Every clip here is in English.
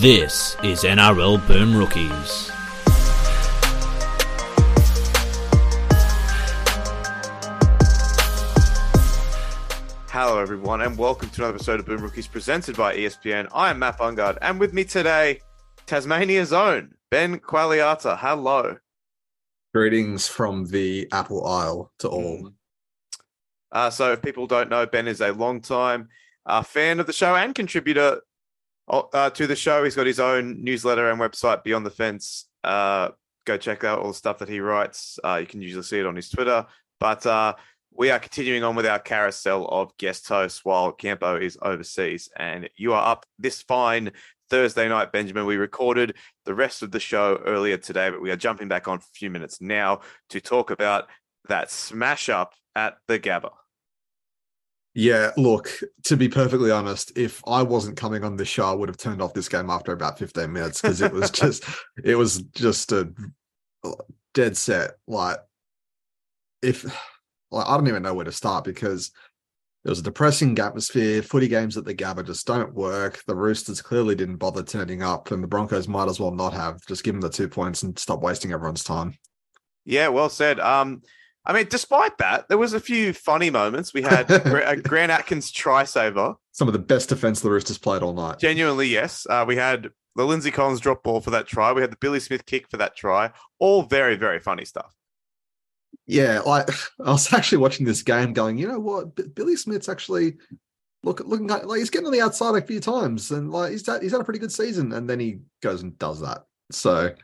This is NRL Boom Rookies. Hello, everyone, and welcome to another episode of Boom Rookies presented by ESPN. I am Matt Bungard, and with me today, Tasmania's own Ben Quagliata. Hello. Greetings from the Apple Isle to all. Uh, so, if people don't know, Ben is a long-time uh, fan of the show and contributor uh, to the show. He's got his own newsletter and website, Beyond the Fence. Uh, go check out all the stuff that he writes. Uh, you can usually see it on his Twitter. But uh, we are continuing on with our carousel of guest hosts while Campo is overseas. And you are up this fine Thursday night, Benjamin. We recorded the rest of the show earlier today, but we are jumping back on for a few minutes now to talk about that smash up at the Gabba. Yeah, look, to be perfectly honest, if I wasn't coming on the show, I would have turned off this game after about 15 minutes because it was just it was just a dead set. Like if like I don't even know where to start because it was a depressing atmosphere. Footy games at the Gabba just don't work. The Roosters clearly didn't bother turning up, and the Broncos might as well not have. Just give them the two points and stop wasting everyone's time. Yeah, well said. Um, I mean, despite that, there was a few funny moments. We had a Grant Atkins try saver. Some of the best defense the Roosters played all night. Genuinely, yes. Uh, we had the Lindsay Collins drop ball for that try. We had the Billy Smith kick for that try. All very, very funny stuff. Yeah, like I was actually watching this game, going, you know what, B- Billy Smith's actually look looking at, like he's getting on the outside a few times, and like he's had, he's had a pretty good season, and then he goes and does that. So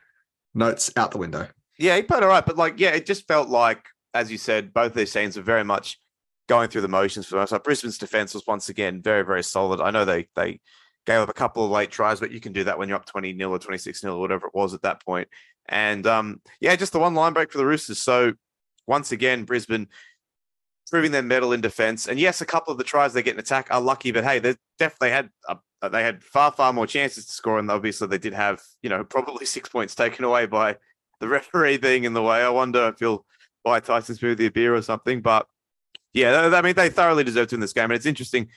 notes out the window. Yeah, he played all right, but like, yeah, it just felt like, as you said, both these scenes are very much going through the motions for us. Like Brisbane's defense was once again very, very solid. I know they they gave up a couple of late tries, but you can do that when you're up 20 nil or 26 nil or whatever it was at that point. And um, yeah, just the one line break for the Roosters. So once again, Brisbane proving their mettle in defense. And yes, a couple of the tries they get an attack are lucky, but hey, they definitely had a, they had far far more chances to score, and obviously they did have you know probably six points taken away by the referee being in the way. I wonder if he'll buy Tyson Smith a beer or something, but yeah, I mean they thoroughly deserve to win this game, and it's interesting.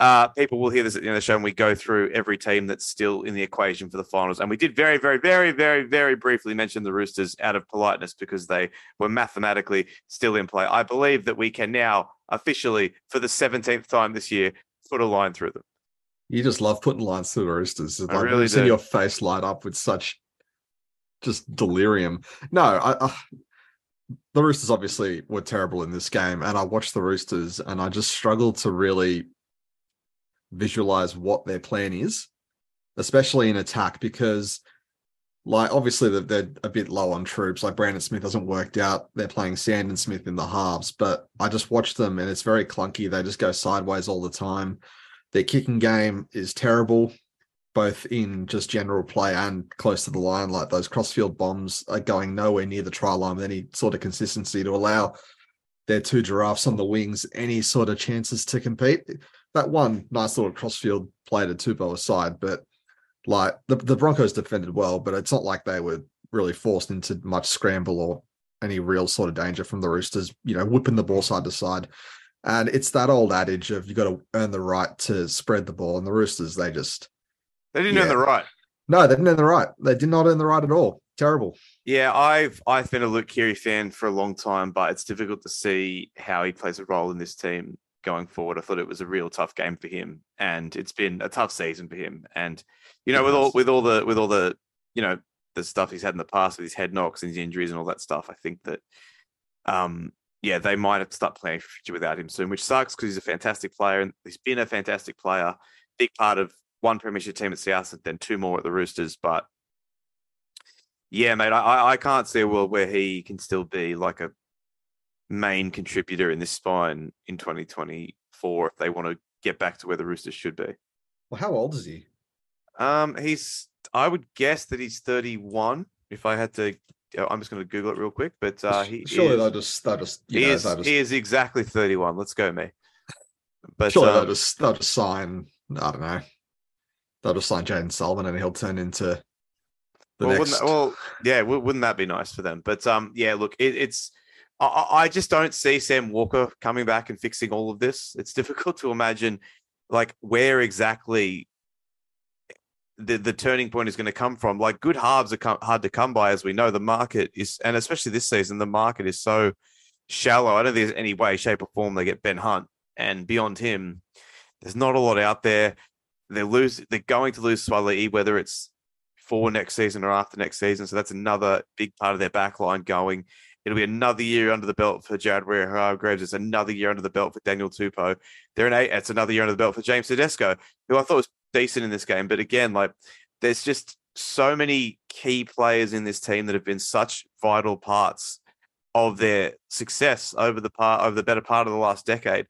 Uh, people will hear this at the end of the show, and we go through every team that's still in the equation for the finals. And we did very, very, very, very, very briefly mention the Roosters out of politeness because they were mathematically still in play. I believe that we can now officially, for the 17th time this year, put a line through them. You just love putting lines through the Roosters. It's I Like really do. your face light up with such just delirium. No, I, I the Roosters obviously were terrible in this game, and I watched the Roosters and I just struggled to really visualize what their plan is, especially in attack, because like obviously they're, they're a bit low on troops. Like Brandon Smith hasn't worked out. They're playing Sandon Smith in the halves, but I just watched them and it's very clunky. They just go sideways all the time. Their kicking game is terrible, both in just general play and close to the line. Like those crossfield bombs are going nowhere near the try line with any sort of consistency to allow their two giraffes on the wings any sort of chances to compete. That one nice little crossfield play to Tupou aside, but like the, the Broncos defended well, but it's not like they were really forced into much scramble or any real sort of danger from the Roosters, you know, whipping the ball side to side. And it's that old adage of you got to earn the right to spread the ball. And the Roosters, they just They didn't earn the right. no, they didn't earn the right. They did not earn the right at all. Terrible. Yeah, I've I've been a Luke Keary fan for a long time, but it's difficult to see how he plays a role in this team going forward. I thought it was a real tough game for him, and it's been a tough season for him. And you know, It with all with all the with all the you know the stuff he's had in the past with his head knocks and his injuries and all that stuff, I think that um yeah, they might have to start playing for future without him soon, which sucks because he's a fantastic player and he's been a fantastic player, big part of one premiership team at South and then two more at the Roosters, but yeah, mate, I- I, can't see a world where he can still be like a main contributor in this spine in 2024 if they want to get back to where the Roosters should be. Well, how old is he? Um, he's, I would guess that he's 31. If I had to, uh, I'm just going to Google it real quick, but uh, he surely is, they'll just they'll just he, know, is, just, he is exactly 31. Let's go, me. But surely um, they'll just they'll just sign. I don't know. They'll just sign Jayden Sullivan and he'll turn into the well, next. wouldn't that, well, yeah, wou- wouldn't that be nice for them? But um, yeah, look, it, it's I- I, I just don't see Sam Walker coming back and fixing all of this. It's difficult to imagine, like, where exactly the the turning point is going to come from. Like good halves are com- hard to come by, as we know. The market is, and especially this season, the market is so shallow. I don't think there's any way, shape, or form they get Ben Hunt, and beyond him, there's not a lot out there. They lose. They're going to lose Suaalii, whether it's for next season or after next season. So that's another big part of their back line going. It'll be another year under the belt for Jared Waerea-Hargreaves. It's another year under the belt for Daniel Tupou. They're an eight. It's another year under the belt for James Tedesco, who I thought was decent in this game. But again, like there's just so many key players in this team that have been such vital parts of their success over the part over the better part of the last decade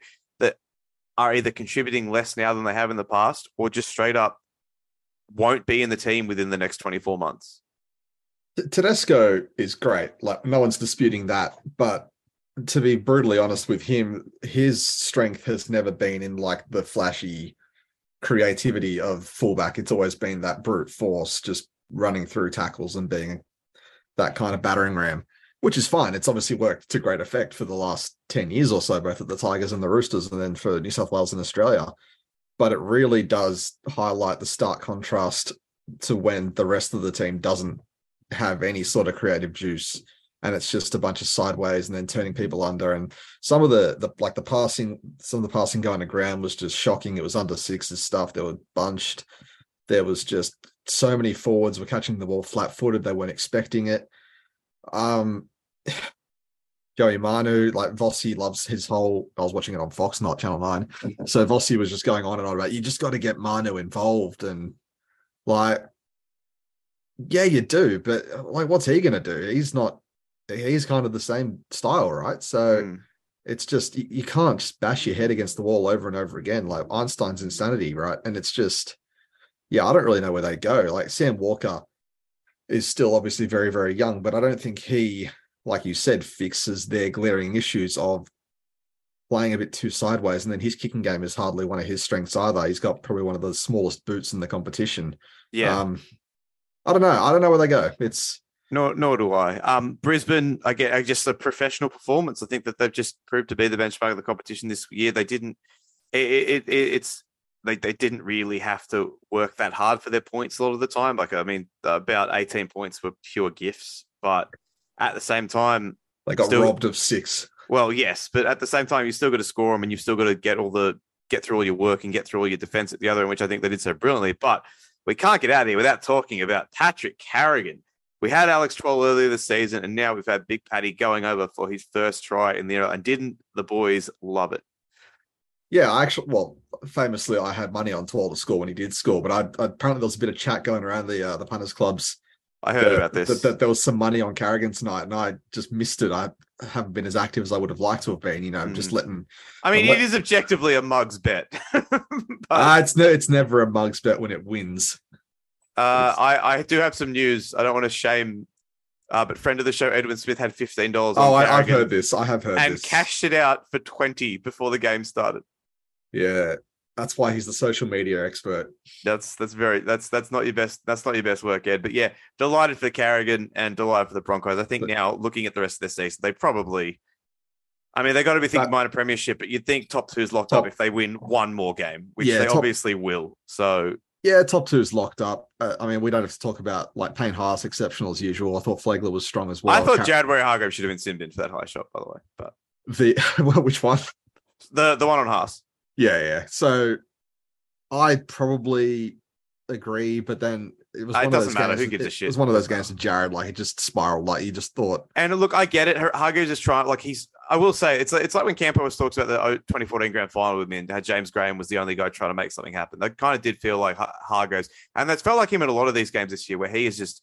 are either contributing less now than they have in the past or just straight up won't be in the team within the next 24 months. Tedesco is great. Like no one's disputing that. But to be brutally honest with him, his strength has never been in like the flashy creativity of fullback. It's always been that brute force, just running through tackles and being that kind of battering ram, which is fine. It's obviously worked to great effect for the last 10 years or so, both at the Tigers and the Roosters, and then for New South Wales and Australia. But it really does highlight the stark contrast to when the rest of the team doesn't have any sort of creative juice and it's just a bunch of sideways and then turning people under. And some of the the like the passing some of the passing going to ground was just shocking. It was under sixes stuff. They were bunched. There was just so many forwards were catching the ball flat footed they weren't expecting it um Joey Manu, like Vossi loves his whole. I was watching it on Fox, not Channel 9. So Vossi was just going on and on about you just got to get Manu involved. And like yeah, you do, but uh, like, what's he to do? He's not. He's kind of the same style, right? So mm. it's just you, you, can't just bash your head against the wall over and over again, like Einstein's insanity, right? And it's just, yeah, I don't really know where they go. Like Sam Walker is still obviously very, very young, but I don't think he, like you said, fixes their glaring issues of playing a bit too sideways. And then his kicking game is hardly one of his strengths either. He's got probably one of the smallest boots in the competition. Yeah. Um, I don't know. I don't know where they go. It's nor nor do I. Um, Brisbane, I get I just a professional performance. I think that they've just proved to be the benchmark of the competition this year. They didn't. It, it, it, it's they they didn't really have to work that hard for their points a lot of the time. Like I mean, about eighteen points were pure gifts, but at the same time, they got still, robbed of six. Well, yes, but at the same time, you still got to score them, and you've still got to get all the get through all your work and get through all your defense at the other end, which I think they did so brilliantly. But we can't get out of here without talking about Patrick Carrigan. We had Alex Twal earlier this season, and now we've had Big Paddy going over for his first try in the and didn't the boys love it? Yeah, I actually, well, famously, I had money on Twal to score when he did score, but I, I, apparently there was a bit of chat going around the uh, the punters clubs. I heard that, about this. That, that, there was some money on Carrigan tonight, and I just missed it. I haven't been as active as I would have liked to have been. You know, mm. just letting. I mean, let, it is objectively a mugs bet. but... uh, it's no, it's never a mugs bet when it wins. Uh, I I do have some news. I don't want to shame, uh, but friend of the show Edwin Smith had fifteen dollars. Oh, I, have heard this. I have heard and this. cashed it out for twenty before the game started. Yeah, that's why he's the social media expert. That's that's very that's that's not your best that's not your best work, Ed. But yeah, delighted for Carrigan and delighted for the Broncos. I think but, now looking at the rest of this season, they probably I mean, they got to be thinking minor premiership, but you'd think top two is locked top, up if they win one more game, which yeah, they top, obviously will. So yeah, top two is locked up. Uh, I mean, we don't have to talk about like Payne Haas exceptional as usual. I thought Flagler was strong as well. I thought Car- Jared Waerea-Hargreaves should have been simmed in for that high shot, by the way. But the well, which one? The the one on Haas. Yeah, yeah. So I probably agree, but then it was. Uh, it doesn't matter. Games, Who gives a shit? It was one of those games with Jared. Like it just spiraled. Like he just thought. And look, I get it. Hargreaves is trying. Like he's. I will say it's it's like when Campo was talks about the 2014 grand final with me and had James Graham was the only guy trying to make something happen. That kind of did feel like Hargreaves, and that's felt like him in a lot of these games this year, where he is just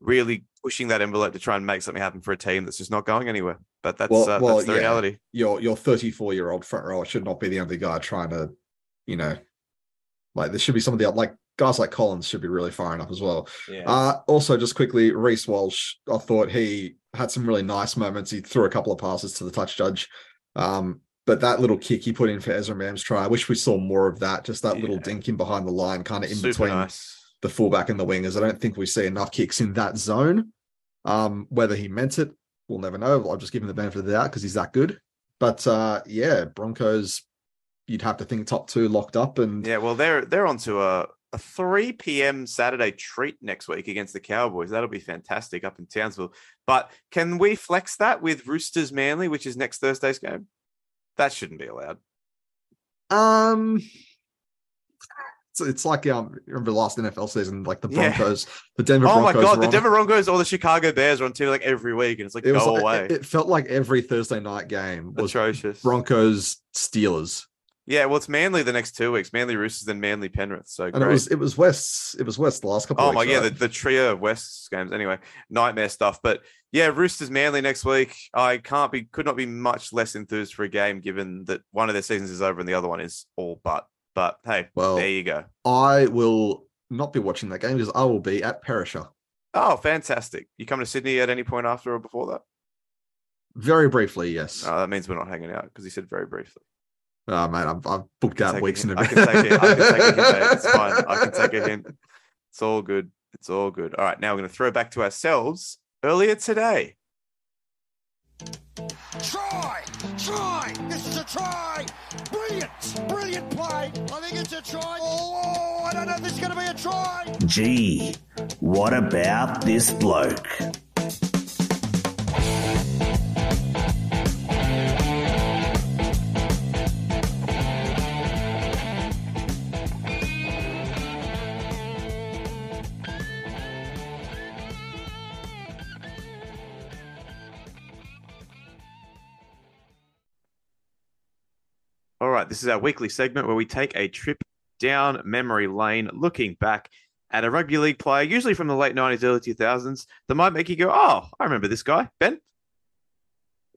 really pushing that envelope to try and make something happen for a team that's just not going anywhere. But that's well, uh, well, that's the yeah. reality. Your your 34 year old front rower should not be the only guy trying to, you know, like there should be some of the like guys like Collins should be really firing up as well. Yeah. Uh, also, just quickly, Reece Walsh, I thought he had some really nice moments. He threw a couple of passes to the touch judge. Um, but that little kick he put in for Ezra Mam's try, I wish we saw more of that. Just that yeah. little dink in behind the line, kind of in Super between nice. The fullback and the wingers. I don't think we see enough kicks in that zone. Um, whether he meant it, we'll never know. I'll just give him the benefit of the doubt because he's that good. But uh, yeah, Broncos, you'd have to think top two locked up, and yeah, well, they're they're onto a a 3 p.m. Saturday treat next week against the Cowboys. That'll be fantastic up in Townsville. But can we flex that with Roosters Manly, which is next Thursday's game? That shouldn't be allowed. Um, it's, it's like um, remember the last NFL season, like the Yeah. Broncos, the Denver Oh my Broncos. god, the Denver Broncos or the Chicago Bears are on TV like every week, and it's like It go like- away. It, it felt like every Thursday night game was Atrocious. Broncos Steelers, Yeah, well, it's Manly the next two weeks. Manly Roosters, then Manly Penrith. So and great. it was it was West. It was West the last couple. Oh of my weeks, yeah, right? the, the trio of West games. Anyway, nightmare stuff. But yeah, Roosters Manly next week. I can't be could not be much less enthused for a game given that one of their seasons is over and the other one is all but. But hey, Well- there you go. I will not be watching that game because I will be at Perisher Oh, fantastic. You come to Sydney at any point after or before that? very briefly. Yes, Oh, that means we're not hanging out because he said very briefly. oh, mate, I've, I've booked out weeks take in a hint. advance. I can take it. I can take a hint. mate. It's fine. I can take a hint. It's all good. It's all good. All right, now we're going to throw back to ourselves earlier today. Try! Try! This is a try! Brilliant! Brilliant play! I a try! Oh, I don't know if going to be a try! Gee, what about this bloke? Right, this is our weekly segment where we take a trip down memory lane, looking back at a rugby league player, usually from the late 90s, early 2000s, that might make you go, oh, I remember this guy. Ben?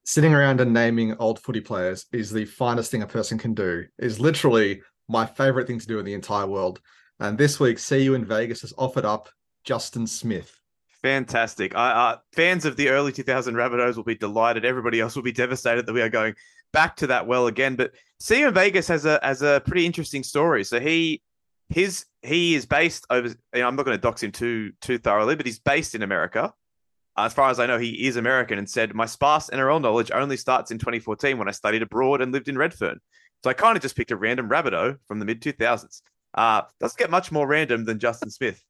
Sitting around and naming old footy players is the finest thing a person can do. Is literally my favorite thing to do in the entire world. And this week, See You in Vegas has offered up Justin Smith. Fantastic. I, uh, fans of the early 2000 Rabbitohs will be delighted. Everybody else will be devastated that we are going back to that well again. But in Vegas has a has a pretty interesting story. So he his he is based over. You know, I'm not going to dox him too too thoroughly, but he's based in America. As far as I know, he is American and said, My sparse NRL knowledge only starts in 2014 when I studied abroad and lived in Redfern. So I kind of just picked a random Rabbitoh from the mid 2000s. Uh, doesn't get much more random than Justin Smith.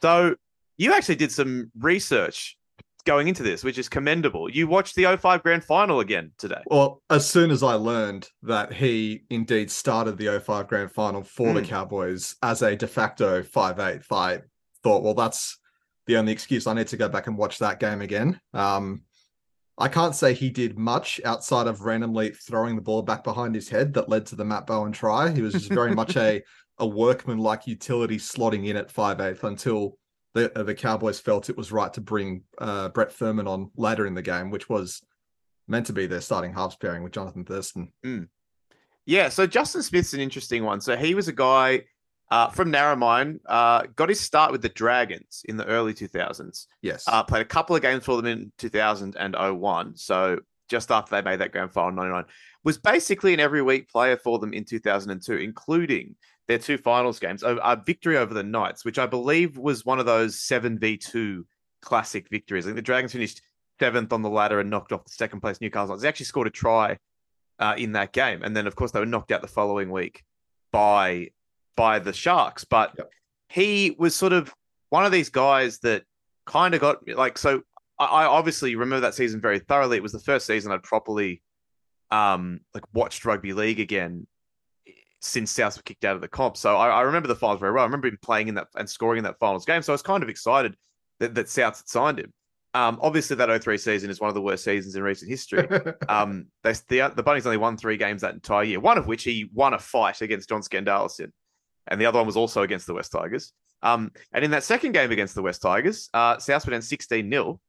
So you actually did some research going into this, which is commendable. You watched the 05 grand final again today. Well, as soon as I learned that he indeed started the 05 grand final for the Mm. Cowboys as a de facto 5'8, I thought, well, that's the only excuse. I need to go back and watch that game again. Um, I can't say he did much outside of randomly throwing the ball back behind his head that led to the Matt Bowen try. He was just very much a a workman like utility slotting in at 5'8 until the the Cowboys felt it was right to bring uh, Brett Thurman on later in the game, which was meant to be their starting halves pairing with Johnathan Thurston. Yeah, so Justin Smith's an interesting one. So he was a guy uh, from Narromine, uh, got his start with the Dragons in the early 2000s. Yes. Uh, played a couple of games for them in 2001. So just after they made that grand final in 99. Was basically an every week player for them in 2002, including their two finals games, a, a victory over the Knights, which I believe was one of those 7v2 classic victories. I think the Dragons finished seventh on the ladder and knocked off the second place Newcastle. Knights. They actually scored a try uh, in that game. And then, of course, they were knocked out the following week by by the Sharks. But Yep. he was sort of one of these guys that kind of got like so. I, I obviously remember that season very thoroughly. It was the first season I'd properly um like watched rugby league again since South were kicked out of the comp. So I, I remember the finals very well. I remember him playing in that and scoring in that finals game. So I was kind of excited that, that South had signed him. Um, obviously that 03 season is one of the worst seasons in recent history. Um, they, the the Bunnies only won three games that entire year. One of which he won a fight against John Skandalis in, and the other one was also against the West Tigers. Um, and in that second game against the West Tigers, uh, South went down sixteen 0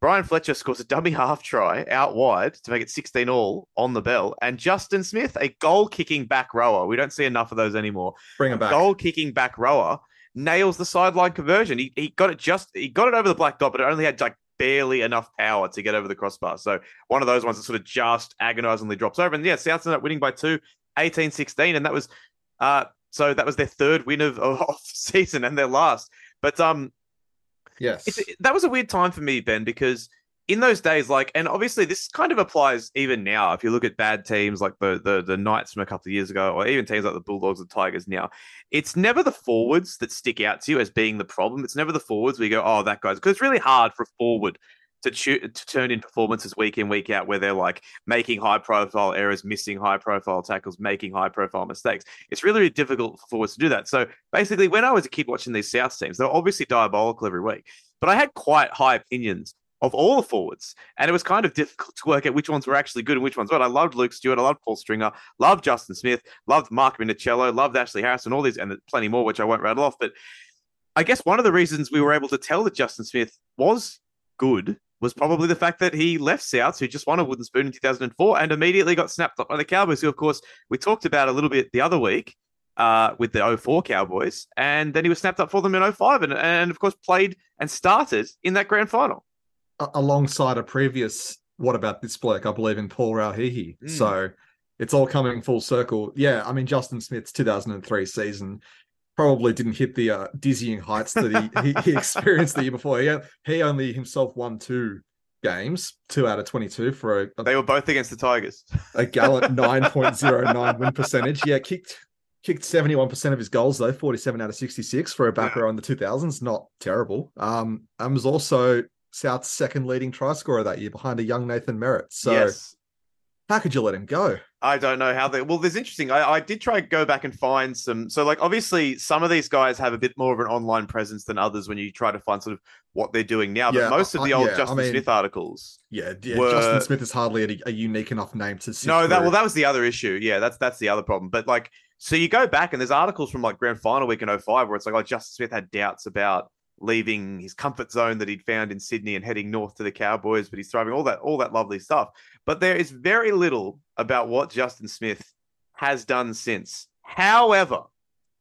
Brian Fletcher scores a dummy half try out wide to make it 16 all on the bell. And Justin Smith, a goal kicking back rower. We don't see enough of those anymore. Bring him back. Goal kicking back rower nails the sideline conversion. He, he got it just he got it over the black dot, but it only had like barely enough power to get over the crossbar. So one of those ones that sort of just agonizingly drops over. And yeah, South ended up winning by two, 18-16. And that was uh so that was their third win of, of season and their last. But um yes. it's, that was a weird time for me, Ben, because in those days, like, and obviously this kind of applies even now. If you look at bad teams like the the the Knights from a couple of years ago, or even teams like the Bulldogs and Tigers now, it's never the forwards that stick out to you as being the problem. It's never the forwards you go, oh, that guy's because it's really hard for a forward to, to turn in performances week in week out where they're like making high profile errors, missing high profile tackles, making high profile mistakes. It's really, really difficult for forwards to do that. So basically, when I was a kid watching these South teams, they're obviously diabolical every week, but I had quite high opinions of all the forwards. And it was kind of difficult to work out which ones were actually good and which ones weren't. I loved Luke Stewart. I loved Paul Stringer. Loved Justin Smith. Loved Mark Minichiello. Loved Ashley Harrison. All these and plenty more, which I won't rattle off. But I guess one of the reasons we were able to tell that Justin Smith was good was probably the fact that he left Souths, who just won a wooden spoon in 2004, and immediately got snapped up by the Cowboys, who, of course, we talked about a little bit the other week uh, with the 04 Cowboys. And then he was snapped up for them in 05 and, and of course, played and started in that grand final. Alongside a previous what about this bloke? I believe in Paul Rauhihi. Mm. So it's all coming full circle. Yeah, I mean Justin Smith's 2003 season probably didn't hit the uh, dizzying heights that he, he, he experienced the year before. He, he only himself won two games, two out of 22 for a, a, They were both against the Tigers. a gallant 9.09 win percentage. Yeah, kicked kicked 71% of his goals though, 47 out of 66 for a back row in the 2000s. Not terrible. Um, and was also South's second leading try scorer that year behind a young Nathan Merritt. So yes. How could you let him go? I don't know how they. Well, there's interesting. I, I did try to go back and find some. So, like, obviously, some of these guys have a bit more of an online presence than others when you try to find sort of what they're doing now. But most of I- the old yeah, I Justin mean- Smith articles. Yeah, yeah Were- Justin Smith is hardly a, a unique enough name to No, that through. well, that was the other issue. Yeah, that's that's the other problem. But like, so you go back and there's articles from like grand final week in 05 where it's like, oh, Justin Smith had doubts about leaving his comfort zone that he'd found in Sydney and heading north to the Cowboys, but he's thriving. All that, all that lovely stuff. But there is very little about what Justin Smith has done since. However,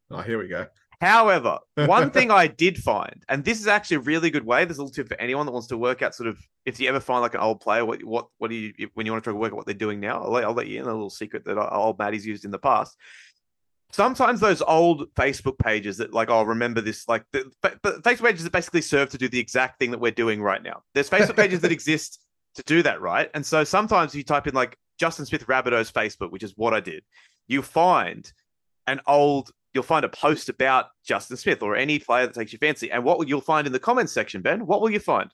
Oh, here we go. However, one thing I did find, and this is actually a really good way. There's a little tip for anyone that wants to work out sort of if you ever find like an old player, what what what do you when you want to try to work out what they're doing now? I'll let, I'll let you in a little secret that old Matty's used in the past. Sometimes those old Facebook pages that like, oh, remember this, like the, but, but Facebook pages that basically serve to do the exact thing that we're doing right now. There's Facebook pages that exist to do that, right? And so sometimes you type in like Justin Smith Rabbitohs Facebook, which is what I did. You find an old you'll find a post about Justin Smith or any player that takes your fancy. And what will you'll find in the comments section, Ben? What will you find?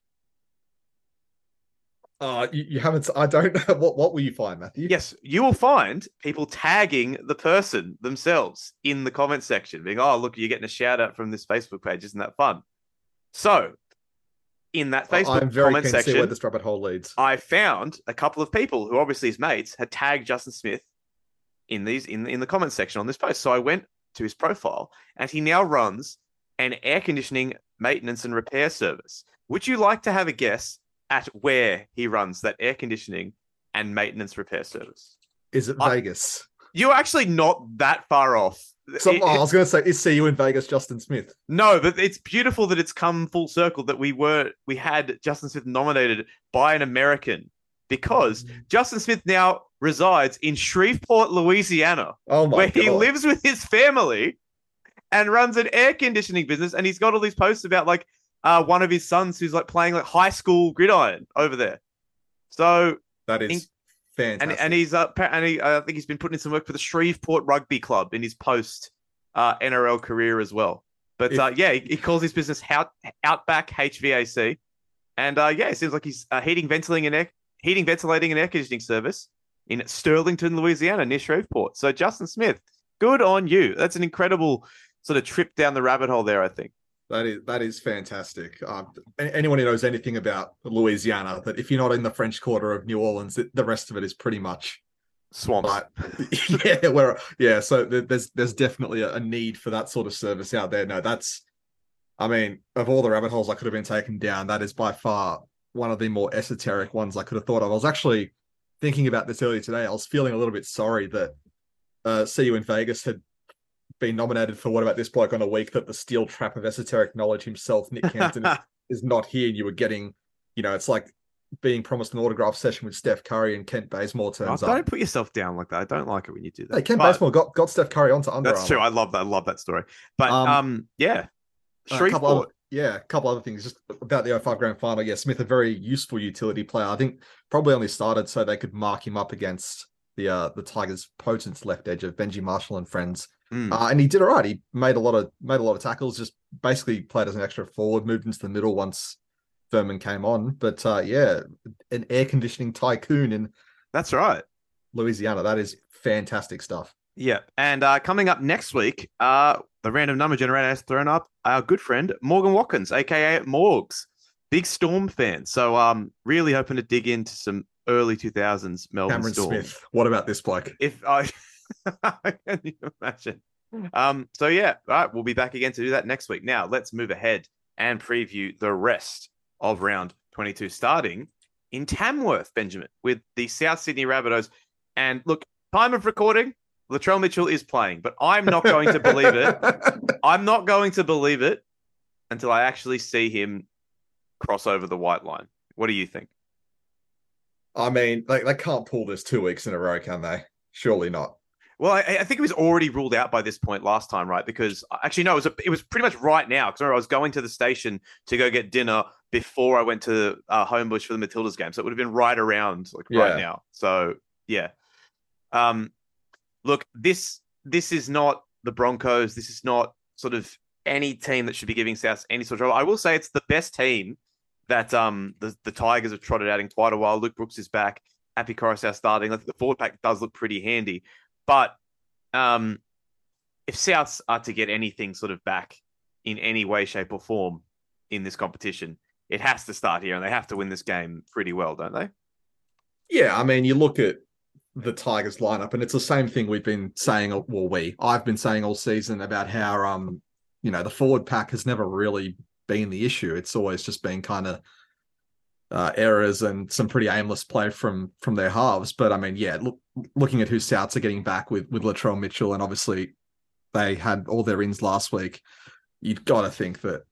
Uh, you, you haven't. I don't know what. What will you find, Matthew? Yes, you will find people tagging the person themselves in the comment section, being, "Oh, look, you're getting a shout out from this Facebook page. Isn't that fun?" So, in that Facebook I'm very comment keen to see where section, this rabbit hole leads. I found a couple of people who obviously his mates had tagged Justin Smith in these in in the comment section on this post. So I went to his profile, and he now runs an air conditioning maintenance and repair service. Would you like to have a guess at where he runs that air conditioning and maintenance repair service? Is it I- Vegas? You're actually not that far off. So, It- oh, I was going to say, is see you in Vegas, Justin Smith? no, but it's beautiful that it's come full circle that we were we had Justin Smith nominated by an American because mm. Justin Smith now resides in Shreveport, Louisiana, Oh my where god! he lives with his family and runs an air conditioning business. And he's got all these posts about like uh, one of his sons who's like playing like high school gridiron over there. So That is in- fantastic. and and he's uh, and he, I think he's been putting in some work for the Shreveport Rugby Club in his post uh, NRL career as well. But If- uh, yeah, he, he calls his business Out, Outback HVAC, and uh, yeah, it seems like he's uh, heating, ventilating, and air, heating, ventilating, and air conditioning service in Sterlington, Louisiana, near Shreveport. So Justin Smith, good on you. That's an incredible sort of trip down the rabbit hole there. I think. That is that is fantastic. Um, anyone who knows anything about Louisiana, that if you're not in the French Quarter of New Orleans, it, the rest of it is pretty much Swamps. like yeah, where yeah. So there's there's definitely a, a need for that sort of service out there. No, that's I mean, of all the rabbit holes I could have been taken down, that is by far one of the more esoteric ones I could have thought of. I was actually thinking about this earlier today. I was feeling a little bit sorry that uh, See You in Vegas had been nominated for What About This Bloke on a week that the steel trap of esoteric knowledge himself, Nick Campton, is, is not here. And you were getting, you know, it's like being promised an autograph session with Steph Curry and Kent Bazemore Oh, turns up. don't put yourself down like that. I don't like it when you do that. Hey, Kent But- Bazemore got, got Steph Curry onto Under That's true. I love that. I love that story. But Um, um, yeah, Shreveport. yeah, a couple other things just about the 05 grand final. Yeah, Smith, a very useful utility player. I think probably only started so they could mark him up against the uh the Tigers' potent left edge of Benji Marshall and friends. Mm. Uh, and he did all right. He made a lot of made a lot of tackles. Just basically played as an extra forward, moved into the middle once Thurman came on. But uh, yeah, an air conditioning tycoon in That's right. Louisiana. That is fantastic stuff. Yeah. And uh, coming up next week, uh, the random number generator has thrown up our good friend Morgan Watkins, aka Morgs, big Storm fan. So um, really hoping to dig into some early 2000s Melbourne Cameron Storm. Smith. What about this bloke? If I can you imagine? Um, so yeah, all right, we'll be back again to do that next week. Now let's move ahead and preview the rest of round 22, starting in Tamworth, Benjamin, with the South Sydney Rabbitohs. And look, time of recording, Latrell Mitchell is playing, but I'm not going to believe it. I'm not going to believe it until I actually see him cross over the white line. What do you think? I mean, they, they can't pull this two weeks in a row, can they? Surely not. Well, I, I think it was already ruled out by this point last time, right? Because uh, actually, no, it was a, it was pretty much right now. Because I was going to the station to go get dinner before I went to uh, Homebush for the Matildas game, so it would have been right around like Yeah. right now. So yeah, um, look, this this is not the Broncos. This is not sort of any team that should be giving South any sort of trouble. I will say it's the best team that um the, the Tigers have trotted out in quite a while. Luke Brooks is back. Api Koroisau starting. I think the forward pack does look pretty handy. But um, if Souths are to get anything sort of back in any way, shape, or form in this competition, it has to start here, and they have to win this game pretty well, don't they? Yeah, I mean, you look at the Tigers lineup, and it's the same thing we've been saying. Well, we I've been saying all season about how um, you know, the forward pack has never really been the issue. It's always just been kind of uh, errors and some pretty aimless play from from their halves. But I mean, yeah, look, looking at who Souths are getting back with with Latrell Mitchell, and obviously they had all their ins last week. You've got to think that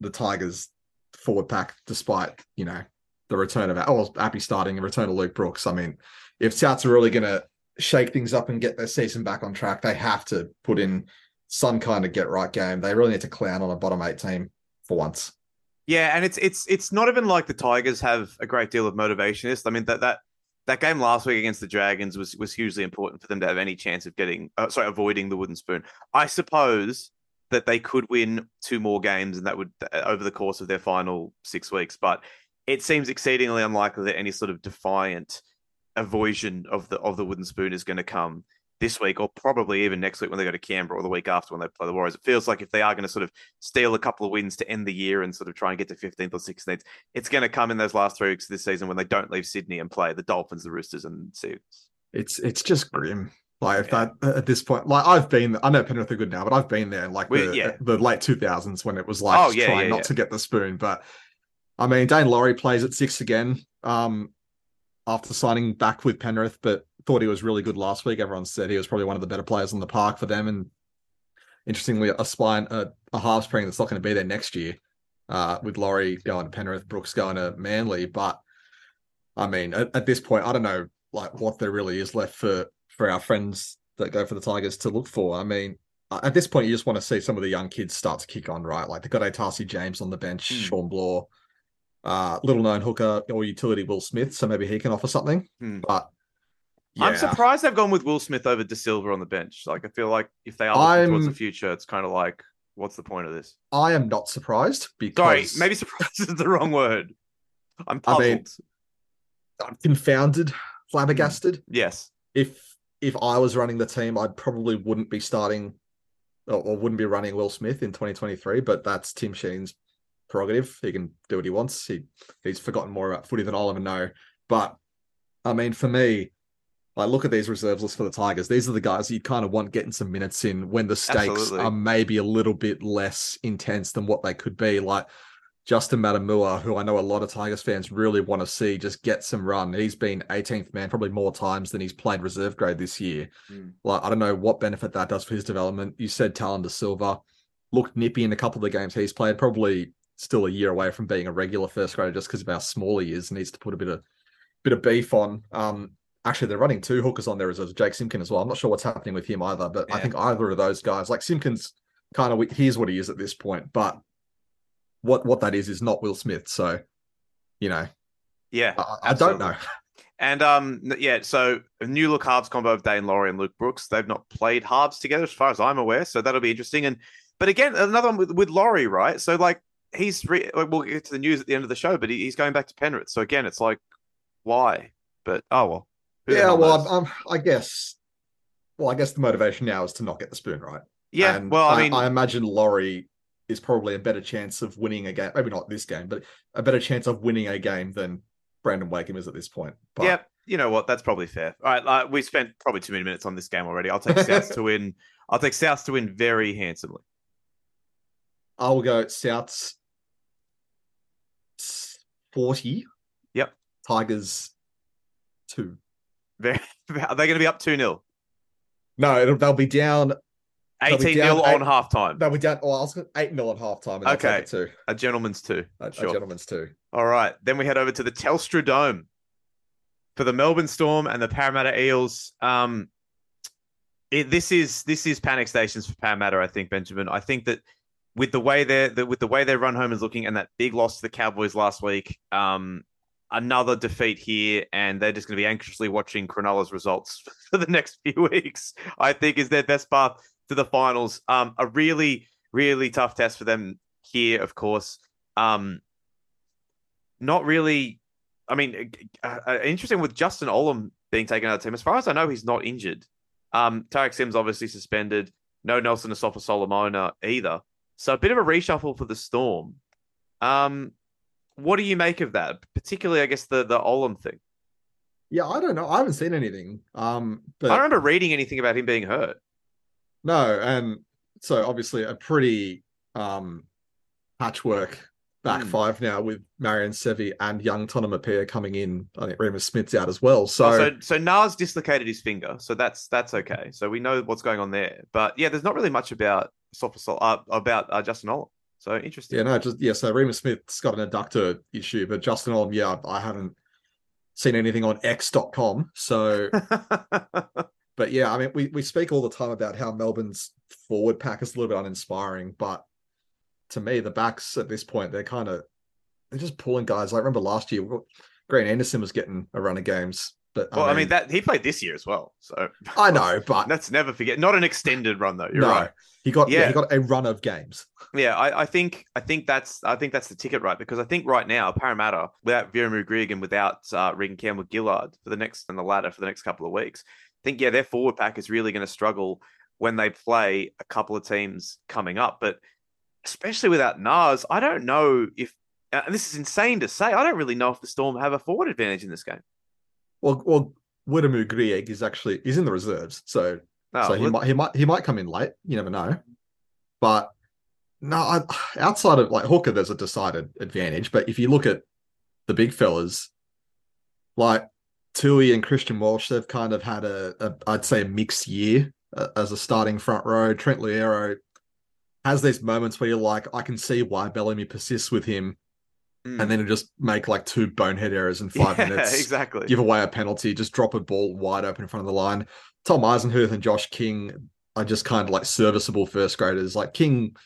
the Tigers forward pack, despite you know the return of oh, Api starting and return of Luke Brooks. I mean, if Souths are really going to shake things up and get their season back on track, they have to put in some kind of get right game. They really need to clown on a bottom eight team for once. Yeah, and it's it's it's not even like the Tigers have a great deal of motivation. I mean that that that game last week against the Dragons was was hugely important for them to have any chance of getting uh, sorry avoiding the wooden spoon. I suppose that they could win two more games and that would uh, over the course of their final six weeks, but it seems exceedingly unlikely that any sort of defiant avoidance of the of the wooden spoon is going to come this week or probably even next week when they go to Canberra or the week after when they play the Warriors. It feels like if they are going to sort of steal a couple of wins to end the year and sort of try and get to 15th or 16th, it's going to come in those last three weeks of this season when they don't leave Sydney and play the Dolphins, the Roosters, and Seagulls. It's it's just grim. Like if Yeah. that at this point, like I've been, I know Penrith are good now, but I've been there in like the, yeah. the late two thousands when it was like Oh, yeah, trying not to get the spoon. But I mean, Daine Laurie plays at six again um, after signing back with Penrith, but thought he was really good last week. Everyone said he was probably one of the better players on the park for them. And interestingly, a spine, a, a halves pairing that's not going to be there next year uh, with Laurie going to Penrith, Brooks going to Manly. But I mean, at, at this point, I don't know like what there really is left for for our friends that go for the Tigers to look for. I mean, at this point, you just want to see some of the young kids start to kick on, right? Like they've got Atasi James on the bench, Hmm. Shawn Blore, uh, little known hooker or utility Will Smith, so maybe he can offer something. Hmm. But I'm surprised they've gone with Will Smith over Da Silva on the bench. Like I feel like if they are looking towards the future, it's kind of like, what's the point of this? I am not surprised Sorry, maybe surprised is the wrong word. I'm I puzzled. mean- I'm confounded, flabbergasted. Mm. yes. if if I was running the team, I probably wouldn't be starting or, or wouldn't be running Will Smith in 2023. But that's Tim Sheens' prerogative. He can do what he wants. He he's forgotten more about footy than I'll ever know. But I mean, for me, I look at these reserves lists for the Tigers. These are the guys you kind of want getting some minutes in when the stakes Absolutely. are maybe a little bit less intense than what they could be. Like Justin Matamua, who I know a lot of Tigers fans really want to see just get some run. He's been 18th man probably more times than he's played reserve grade this year. Mm. Like, I don't know what benefit that does for his development. You said Tallyn Da Silva looked nippy in a couple of the games he's played, probably still a year away from being a regular first grader just because of how small he is. Needs to put a bit of bit of beef on. Um, actually, they're running two hookers on there as Jake Simpkin as well. I'm not sure what's happening with him either, but I think either of those guys, like Simpkins, kind of here's what he is at this point, but what what that is is not Will Smith. So, you know, Yeah. I, I don't know. And um, yeah, so a new look halves combo of Daine Laurie and Luke Brooks. They've not played halves together, as far as I'm aware. So that'll be interesting. And but again, another one with, with Laurie, right? So like he's re- we'll get to the news at the end of the show, but he, he's going back to Penrith. So again, it's like why? But oh well. Yeah, well. I'm, I'm, I guess. Well, I guess the motivation now is to not get the spoon right. yeah. And well, I mean, I imagine Laurie is probably a better chance of winning a game. Maybe not this game, but a better chance of winning a game than Brandon Wakeham is at this point. But yeah. You know what? That's probably fair. All right, uh, we spent probably too many minutes on this game already. I'll take South to win. I'll take South to win very handsomely. I will go Souths 40. Yep. Tigers 2. Are they going to be up two 0 No, it'll, they'll be down. 18 down 0 on half time. They'll be down. Well, I was going 8 0 on half time. Okay. Two. A gentleman's two. A, Sure. a gentleman's two. All right. Then we head over to the Telstra Dome for the Melbourne Storm and the Parramatta Eels. Um, it, this is this is panic stations for Parramatta. I think Benjamin. I think that with the way their the, with the way their run home is looking and that big loss to the Cowboys last week, um, another defeat here, and they're just going to be anxiously watching Cronulla's results for the next few weeks. I think is their best path to the finals. Um, a really really tough test for them here, of course. Um, not really. I mean, uh, uh, interesting with Justin Olam being taken out of the team. As far as I know, he's not injured. Um, Tariq Sims obviously suspended. No Nelson Asofa Solomona either. So a bit of a reshuffle for the Storm. Um, what do you make of that? Particularly, I guess the the Olam thing. Yeah, I don't know. I haven't seen anything. Um, but I don't remember reading anything about him being hurt. No, and so obviously a pretty um patchwork back Hmm. five now with Marion Seve and young Tonamapia coming in. I think Reimis Smith's out as well. So, so so Nas dislocated his finger, so that's that's okay. So we know what's going on there. But yeah, there's not really much about Sofa Sol- uh, about uh, Justin Olam. So interesting. yeah, no, just yeah, so Reimis Smith's got an adductor issue, but Justin Olam, yeah, I haven't seen anything on X.com. So but yeah, I mean we, we speak all the time about how Melbourne's forward pack is a little bit uninspiring, but to me, the backs at this point, they're kind of they're just pulling guys. Like remember last year, Grant Anderson was getting a run of games. But well, I mean that he played this year as well. So I know, but let's never forget. Not an extended run though. You're no, right. he got yeah. Yeah. he got a run of games. Yeah, I, I think I think that's I think that's the ticket, right? Because I think right now Parramatta, without Wiremu Greig and without uh, Reagan Campbell Gillard for the next and the ladder for the next couple of weeks, I think yeah, their forward pack is really going to struggle when they play a couple of teams coming up. But especially without Nas, I don't know if and this is insane to say. I don't really know if the Storm have a forward advantage in this game. Well, well, Wiremu Greig is actually he's in the reserves, so Oh, so he might he might he might come in late. You never know. But no, I, outside of like Hooker, there's a decided advantage. But if you look at the big fellas, like Tui and Christian Welch, they've kind of had a, a I'd say a mixed year uh, as a starting front row. Trent Loiero has these moments where you're like, I can see why Bellamy persists with him, mm. and then just make like two bonehead errors in five yeah, minutes exactly. give away a penalty, just drop a ball wide open in front of the line. Tom Eisenhuth and Josh King are just kind of like serviceable first graders. Like King,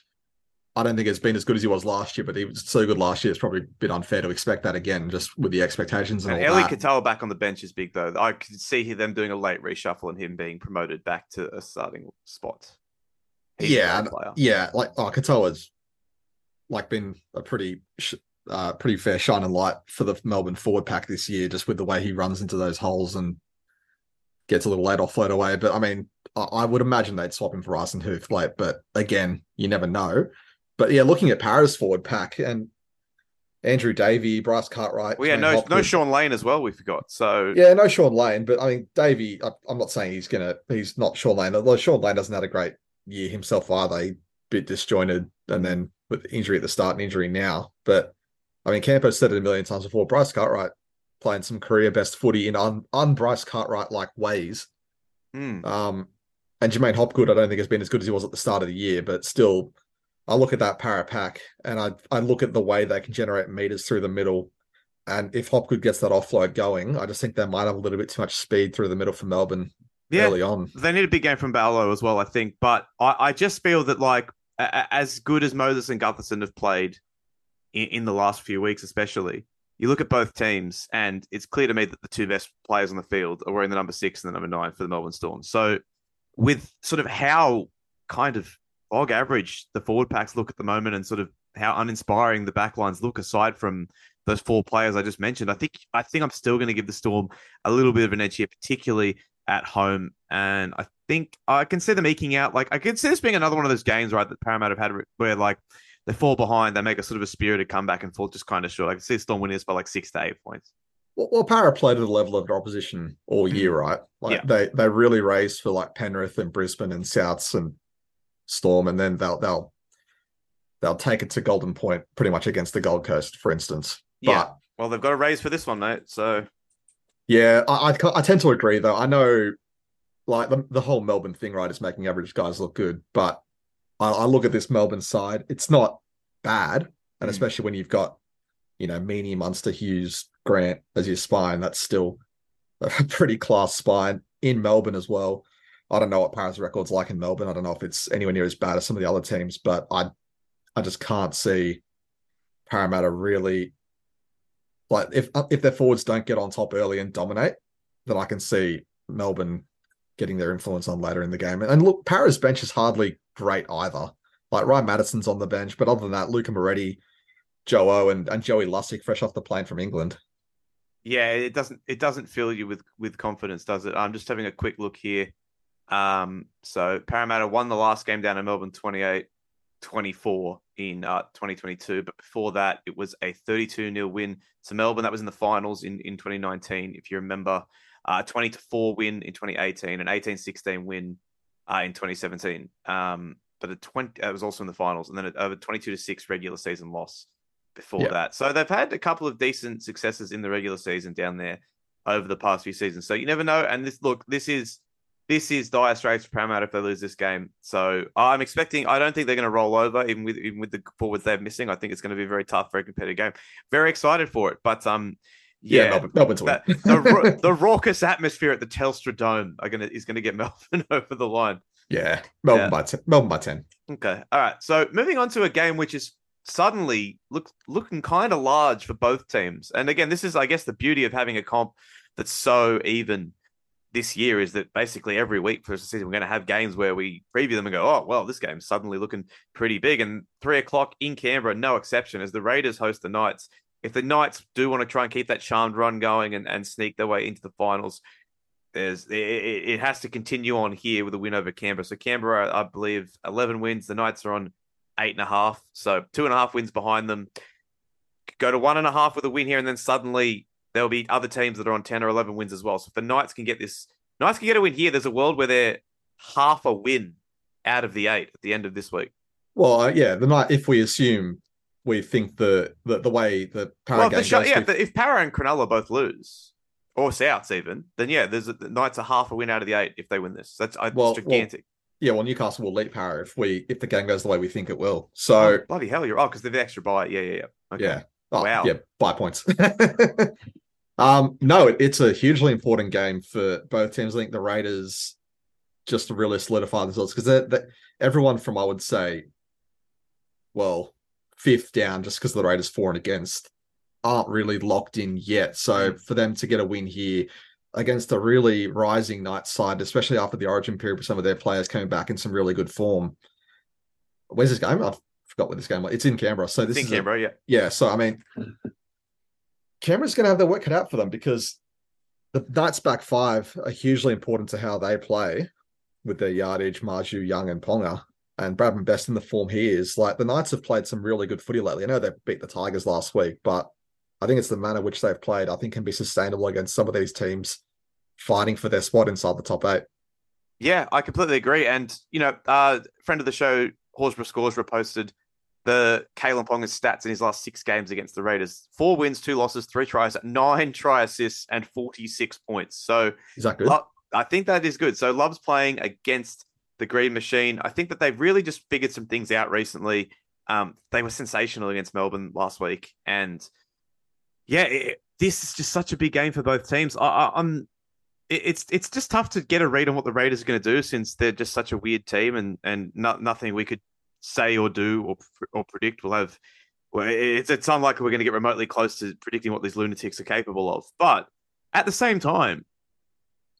I don't think has been as good as he was last year, but he was so good last year. It's probably a bit unfair to expect that again, just with the expectations and, And all Ellie that. Katoa back on the bench is big though. I could see them doing a late reshuffle and him being promoted back to a starting spot. He's yeah, yeah. Like oh, Katoa's like been a pretty, sh- uh, pretty fair shining light for the Melbourne forward pack this year, just with the way he runs into those holes and gets a little late off float away. But I mean, I, I would imagine they'd swap him for Eisenhuth late, but again, you never know. But yeah, looking at Paris forward pack and Andrew Davey, Bryce Cartwright. Well, yeah, no, no Shaun Lane as well. We forgot. So Yeah, no Shaun Lane, but I mean Davey. I, I'm not saying he's gonna. He's not Shaun Lane. Although Shaun Lane doesn't have a great year himself either. He bit disjointed, and then with injury at the start and injury now. But I mean, Campo said it a million times before. Bryce Cartwright playing some career best footy in un, un Bryce Cartwright like ways. hmm, Um, and J'maine Hopgood, I don't think has been as good as he was at the start of the year, but still, I look at that para pack and I I look at the way they can generate meters through the middle. And if Hopgood gets that offload going, I just think they might have a little bit too much speed through the middle for Melbourne yeah, early on. they need a big game from Barlow as well, I think. But I, I just feel that like as good as Moses and Gutherson have played, in, in the last few weeks, especially. You look at both teams, and it's clear to me that the two best players on the field are wearing the number six and the number nine for the Melbourne Storm. So, with sort of how kind of bog average the forward packs look at the moment, and sort of how uninspiring the backlines look, aside from those four players I just mentioned, I think I think I'm still going to give the Storm a little bit of an edge here, particularly at home. And I think I can see them eking out. Like I can see this being another one of those games, right, that Parramatta have had where like they fall behind, they make a sort of a spirited comeback and fall just kind of short. I can see Storm winning this by like six to eight points. Well, well Para played at the level of their opposition all year, right? Like Mm-hmm. Yeah. they they really raced for like Penrith and Brisbane and Souths and Storm, and then they'll they'll they'll take it to Golden Point pretty much against the Gold Coast, for instance. Yeah. But Well, they've got a raise for this one, mate. So yeah, I, I I tend to agree though. I know like the, the whole Melbourne thing, right, is making average guys look good, but I, I look at this Melbourne side, it's not bad, and Mm. especially when you've got you know Meaney, Munster, Hughes, Grant as your spine, that's still a pretty class spine in Melbourne as well. I don't know what Paris record's like in Melbourne. I don't know if it's anywhere near as bad as some of the other teams, but I I just can't see Parramatta really like if if their forwards don't get on top early and dominate, then I can see Melbourne getting their influence on later in the game. And look, Para's bench is hardly great either. Like Ryan Matterson's on the bench, but other than that, Luca Moretti, Joe O, and, and Joey Lussick fresh off the plane from England. yeah, it doesn't it doesn't fill you with with confidence, does it? I'm just having a quick look here. Um, so Parramatta won the last game down in Melbourne 28 24 in uh, 2022, but before that it was a 32 0 win to Melbourne. That was in the finals in, in 2019, if you remember. Uh, 20 to 4 win in 2018, an 18 16 win uh, in 2017. Um, but a 20 it was also in the finals, and then a, a 22 to 6 regular season loss before that. So they've had a couple of decent successes in the regular season down there over the past few seasons. So you never know. And this look, this is this is dire straits for Parramatta if they lose this game. So I'm expecting. I don't think they're going to roll over, even with even with the forwards they're missing. I think it's going to be a very tough, very competitive game. Very excited for it. But um, Yeah, yeah, Melbourne, Melbourne to win. that, the the raucous atmosphere at the Telstra Dome are gonna is going to get Melbourne over the line. yeah, Melbourne Yeah. by ten. Melbourne by ten. Okay. All right. So moving on to a game which is suddenly look looking kind of large for both teams. And again, this is I guess the beauty of having a comp that's so even this year is that basically every week for the season we're going to have games where we preview them and go, oh well, this game's suddenly looking pretty big. And three o'clock in Canberra, no exception, as the Raiders host the Knights. If the Knights do want to try and keep that charmed run going and, and sneak their way into the finals, there's it, it has to continue on here with a win over Canberra. So Canberra, I believe, eleven wins. The Knights are on eight and a half, so two and a half wins behind them. Go to one and a half with a win here, and then suddenly there'll be other teams that are on ten or eleven wins as well. So if the Knights can get this, Knights can get a win here. There's a world where they're half a win out of the eight at the end of this week. Well, uh, yeah, the night if we assume we think the the, the way the Para well, game the, goes yeah, if, if Para and Cronulla both lose, or Souths even, then yeah, there's a, the Knights are half a win out of the eight if they win this. That's I, Well- gigantic. yeah, well, Newcastle will lead Para if we if the game goes the way we think it will. So Oh, bloody hell, you're oh because they're the extra buy. Yeah, yeah, yeah. Okay. yeah, Oh, Wow. yeah, by points. um, no, it, it's a hugely important game for both teams. I think the Raiders just to really solidify themselves because everyone from I would say, well, fifth down just because the Raiders for and against aren't really locked in yet. So mm. for them to get a win here against a really rising Knights side, especially after the Origin period, with some of their players coming back in some really good form. Where's this game? I forgot where this game. was. It's in Canberra. So this in is a- Canberra, yeah. yeah, so I mean, Canberra's going to have their work cut out for them because the Knights back five are hugely important to how they play with their yardage, Marzhew, Young, and Ponga. And Bradman Best in the form he is. Like the Knights have played some really good footy lately. I know they beat the Tigers last week, but I think it's the manner which they've played. I think can be sustainable against some of these teams fighting for their spot inside the top eight. Yeah, I completely agree. And, you know, uh, friend of the show, Horsburgh Scores, reposted the Kalyn Ponga's stats in his last six games against the Raiders. Four wins, two losses, three tries, nine try assists, and 46 points. So Is that good? Lo- I think that is good. So Love's playing against the Green Machine. I think that they've really just figured some things out recently. Um, they were sensational against Melbourne last week, and yeah, it, this is just such a big game for both teams. I, I'm. it- It's it's just tough to get a read on what the Raiders are going to do since they're just such a weird team and and no, nothing we could say or do or or predict will have it's it's unlikely we're going to get remotely close to predicting what these lunatics are capable of. But at the same time,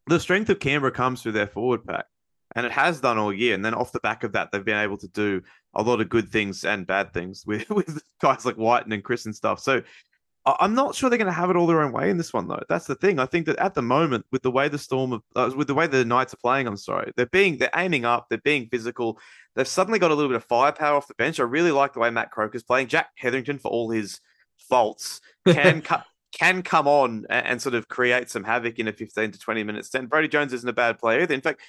the strength of Canberra comes through their forward pack, and it has done all year. And then off the back of that, they've been able to do a lot of good things and bad things with with guys like Wighton and Chris and stuff. So I'm not sure they're going to have it all their own way in this one, though. That's the thing. I think that at the moment, with the way the Storm, of, uh, with the way the Knights are playing, I'm sorry, they're being they're aiming up, they're being physical. They've suddenly got a little bit of firepower off the bench. I really like the way Matt Croker's playing. Jack Hetherington, for all his faults, can cut. Can come on and, sort of create some havoc in a 15 to 20 minutes. And Brodie Jones isn't a bad player either. In fact,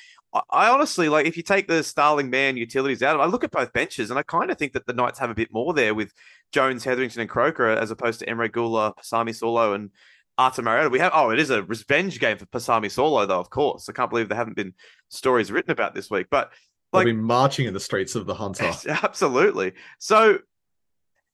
I, honestly like if you take the Starling man utilities out, I look at both benches and I kind of think that the Knights have a bit more there with Jones, Hetherington, and Croker as opposed to Emre Guler, Pasami Saulo, and Ata Mariota. We have oh, it is a revenge game for Pasami Saulo, though, of course. I can't believe there haven't been stories written about this week. But They'll like be marching in the streets of the Hunter. absolutely. So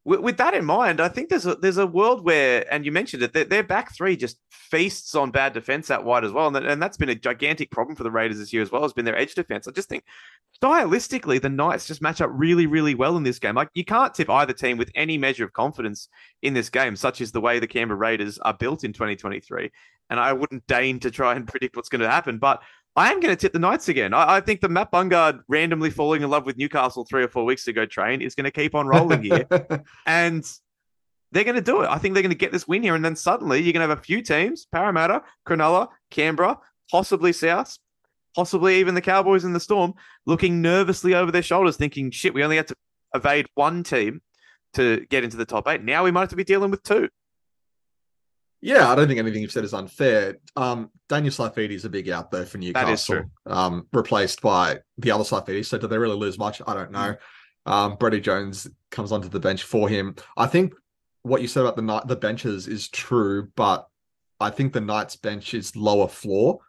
with, with that in mind, I think there's a there's a world where, and you mentioned it, their, back three just feasts on bad defense out wide as well, and, that, and that's been a gigantic problem for the Raiders this year as well. Has been their edge defense. I just think stylistically, the Knights just match up really, really well in this game. Like you can't tip either team with any measure of confidence in this game, such as the way the Canberra Raiders are built in 2023. And I wouldn't deign to try and predict what's going to happen, but I am going to tip the Knights again. I, I think the Matt Bungard randomly falling in love with Newcastle three or four weeks ago train is going to keep on rolling here, and they're going to do it. I think they're going to get this win here, and then suddenly you're going to have a few teams: Parramatta, Cronulla, Canberra, possibly South, possibly even the Cowboys and the Storm, looking nervously over their shoulders, thinking, "Shit, we only had to evade one team to get into the top eight. Now we might have to be dealing with two. Yeah, I don't think anything you've said is unfair. Um, Daniel Saifiti is a big out there for Newcastle. That is true. Um, replaced by the other Saifiti. So do they really lose much? I don't know. Um, Brodie Jones comes onto the bench for him. I think what you said about the night the benches is true, but I think the Knights bench is lower floor.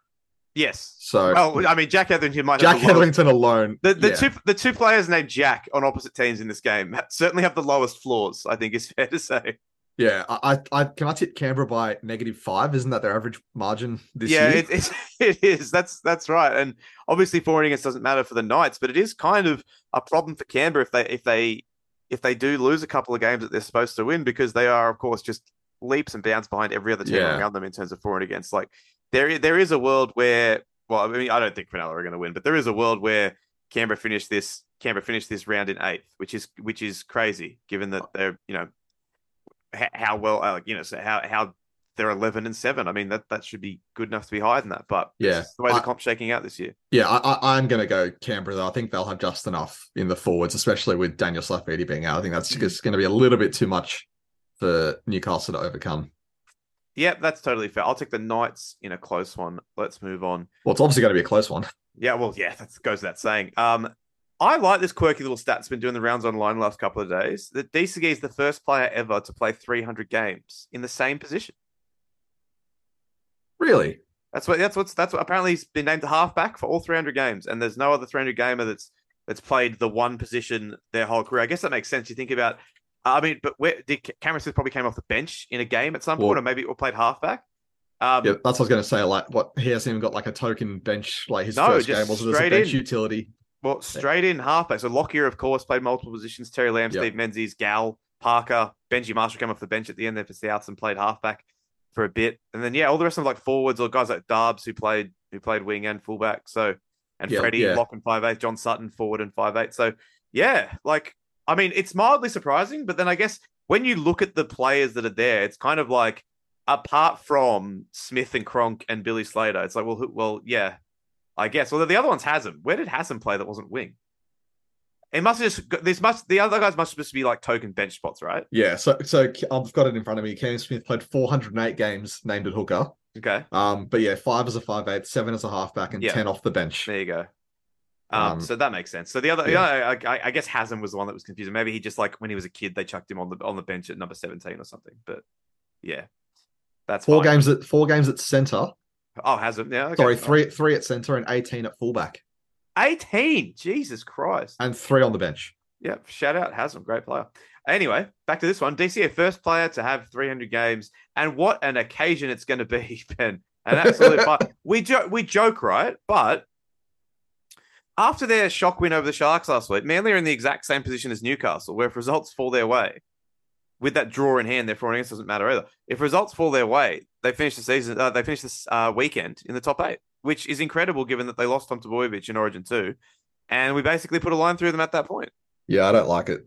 Yes. So Well, I mean, Jack Hetherington might Jack have the lowest- Hetherington alone. The, the yeah. two the two players named Jack on opposite teams in this game certainly have the lowest floors. I think is fair to say. Yeah, I, I, can I tip Canberra by negative five. Isn't that their average margin this yeah, year? Yeah, it, it's it is. That's that's right. And obviously, and against doesn't matter for the Knights, but it is kind of a problem for Canberra if they if they if they do lose a couple of games that they're supposed to win because they are, of course, just leaps and bounds behind every other team Yeah. around them in terms of for and against. Like there there is a world where, well, I mean, I don't think Cronulla are going to win, but there is a world where Canberra finish this Canberra finish this round in eighth, which is which is crazy given that uh, they're you know how well uh, you know so how how they're 11 and 7 i mean that that should be good enough to be higher than that but Yeah. the way the comp's shaking out this year Yeah, I, I, I'm going to go Canberra. Though I think they'll have just enough in the forwards, especially with Daniel Saifiti being out. I think that's just going to be a little bit too much for Newcastle to overcome. Yep, that's totally fair. I'll take the Knights in a close one. Let's move on. Well, it's obviously going to be a close one. Yeah, well, yeah, that goes without saying. Um, I like this quirky little stat that's been doing the rounds online the last couple of days. That DCE is the first player ever to play 300 games in the same position. Really? That's what. That's what's. That's what. Apparently, he's been named a halfback for all 300 games, and there's no other 300 gamer that's that's played the one position their whole career. I guess that makes sense. You think about. I mean, but where did Cameron Smith probably came off the bench in a game at some point, or maybe or played halfback? Um, Yeah, that's what I was going to say. Like, what he hasn't even got like a token bench. Like his No, first game was it as a bench in. utility. Well, straight in halfback. So Lockyer, of course, played multiple positions. Terry Lamb, Yep. Steve Menzies, Gal, Parker, Benji Marshall came off the bench at the end there for Souths and played halfback for a bit. And then yeah, all the rest of them like forwards or guys like Darbs who played who played wing and fullback. So and Yeah, Freddie yeah. lock and five eight, John Sutton forward and five eight. So yeah, like I mean, it's mildly surprising, but then I guess when you look at the players that are there, it's kind of like apart from Smith and Cronk and Billy Slater, it's like well, who, well, yeah, I guess. Well, the other one's Haslam. Where did Haslam play that wasn't wing? It must have just this must the other guys must just be like token bench spots, right? Yeah. So, so I've got it in front of me. Cam Smith played 408 games, named at hooker. Okay, Um, but yeah, five as a five eight, seven as a halfback, and Yeah. ten off the bench. there you go. Um, Um, so that makes sense. So the other, yeah. I, I, I guess Haslam was the one that was confusing. Maybe he just like when he was a kid, they chucked him on the on the bench at number seventeen or something. But yeah, that's Four fine. games at four games at center. Oh, Haslam. Yeah, okay. Sorry, three three at center and 18 at fullback, eighteen. Jesus Christ. and three on the bench. Yep, shout out Haslam, great player. Anyway, back to this one. DCE first player to have 300 games, and what an occasion it's going to be, Ben. An absolute fun. We joke, we joke, right? But after their shock win over the Sharks last week, Manly are in the exact same position as Newcastle, where if results fall their way, with that draw in hand, their four against doesn't matter either. If results fall their way, they finished the season. Uh, they finish this uh, weekend in the top eight, which is incredible given that they lost Tom Trbojevic in Origin two, and we basically put a line through them at that point. Yeah, I don't like it.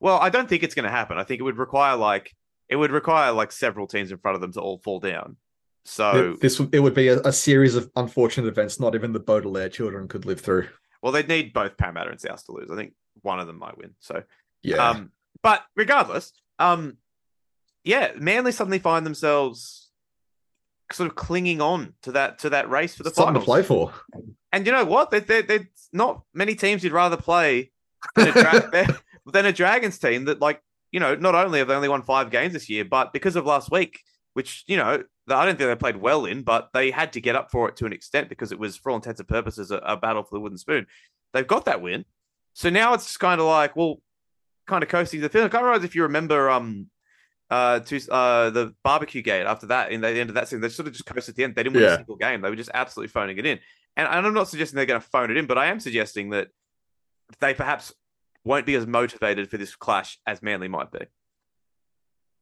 Well, I don't think it's going to happen. I think it would require like it would require like several teams in front of them to all fall down. So It- this would- it would be a, a series of unfortunate events not even the Baudelaire children could live through. well, they'd need both Parramatta and South to lose. I think one of them might win. So Yeah, Um, but regardless, um, yeah, Manly suddenly find themselves sort of clinging on to that to that race for the something to play for. And you know what? There, there, there's not many teams you'd rather play than a, dra- than a Dragons team that, like, you know, not only have they only won five games this year, but because of last week, which you know, I don't think they played well in, but they had to get up for it to an extent because it was, for all intents and purposes, a, a battle for the wooden spoon. They've got that win, so now it's kind of like, well, kind of coasting the field. I can't remember if you remember, um, uh, to uh the barbecue gate after that in the end of that season, they sort of just coasted at the end. They didn't win Yeah. a single game. They were just absolutely phoning it in. And, and I'm not suggesting they're going to phone it in, but I am suggesting that they perhaps won't be as motivated for this clash as Manly might be.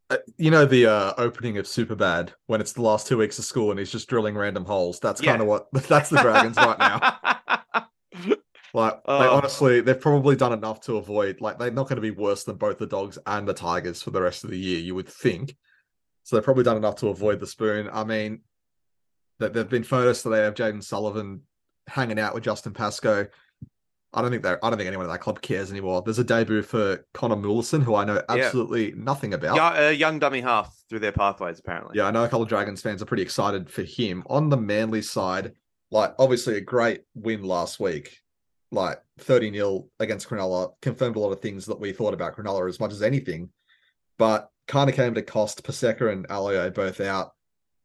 Uh, you know the uh, opening of Superbad when it's the last two weeks of school and he's just drilling random holes. That's Yeah. kind of what that's the Dragons right now. Like they Oh. honestly, they've probably done enough to avoid. Like they're not going to be worse than both the Dogs and the Tigers for the rest of the year. You would think. So they've probably done enough to avoid the spoon. I mean, that there've been photos today of Jayden Sullivan hanging out with Justin Pascoe. I don't think they're. I don't think anyone at that club cares anymore. There's a debut for Connor Muhleisen, who I know Yeah. absolutely nothing about. Young, uh, young dummy half through their pathways, apparently. Yeah, I know a couple of Dragons fans are pretty excited for him. On the Manly side, like obviously a great win last week, like 30 0 against Cronulla, confirmed a lot of things that we thought about Cronulla as much as anything, but kind of came to cost Paseka and Alio both out.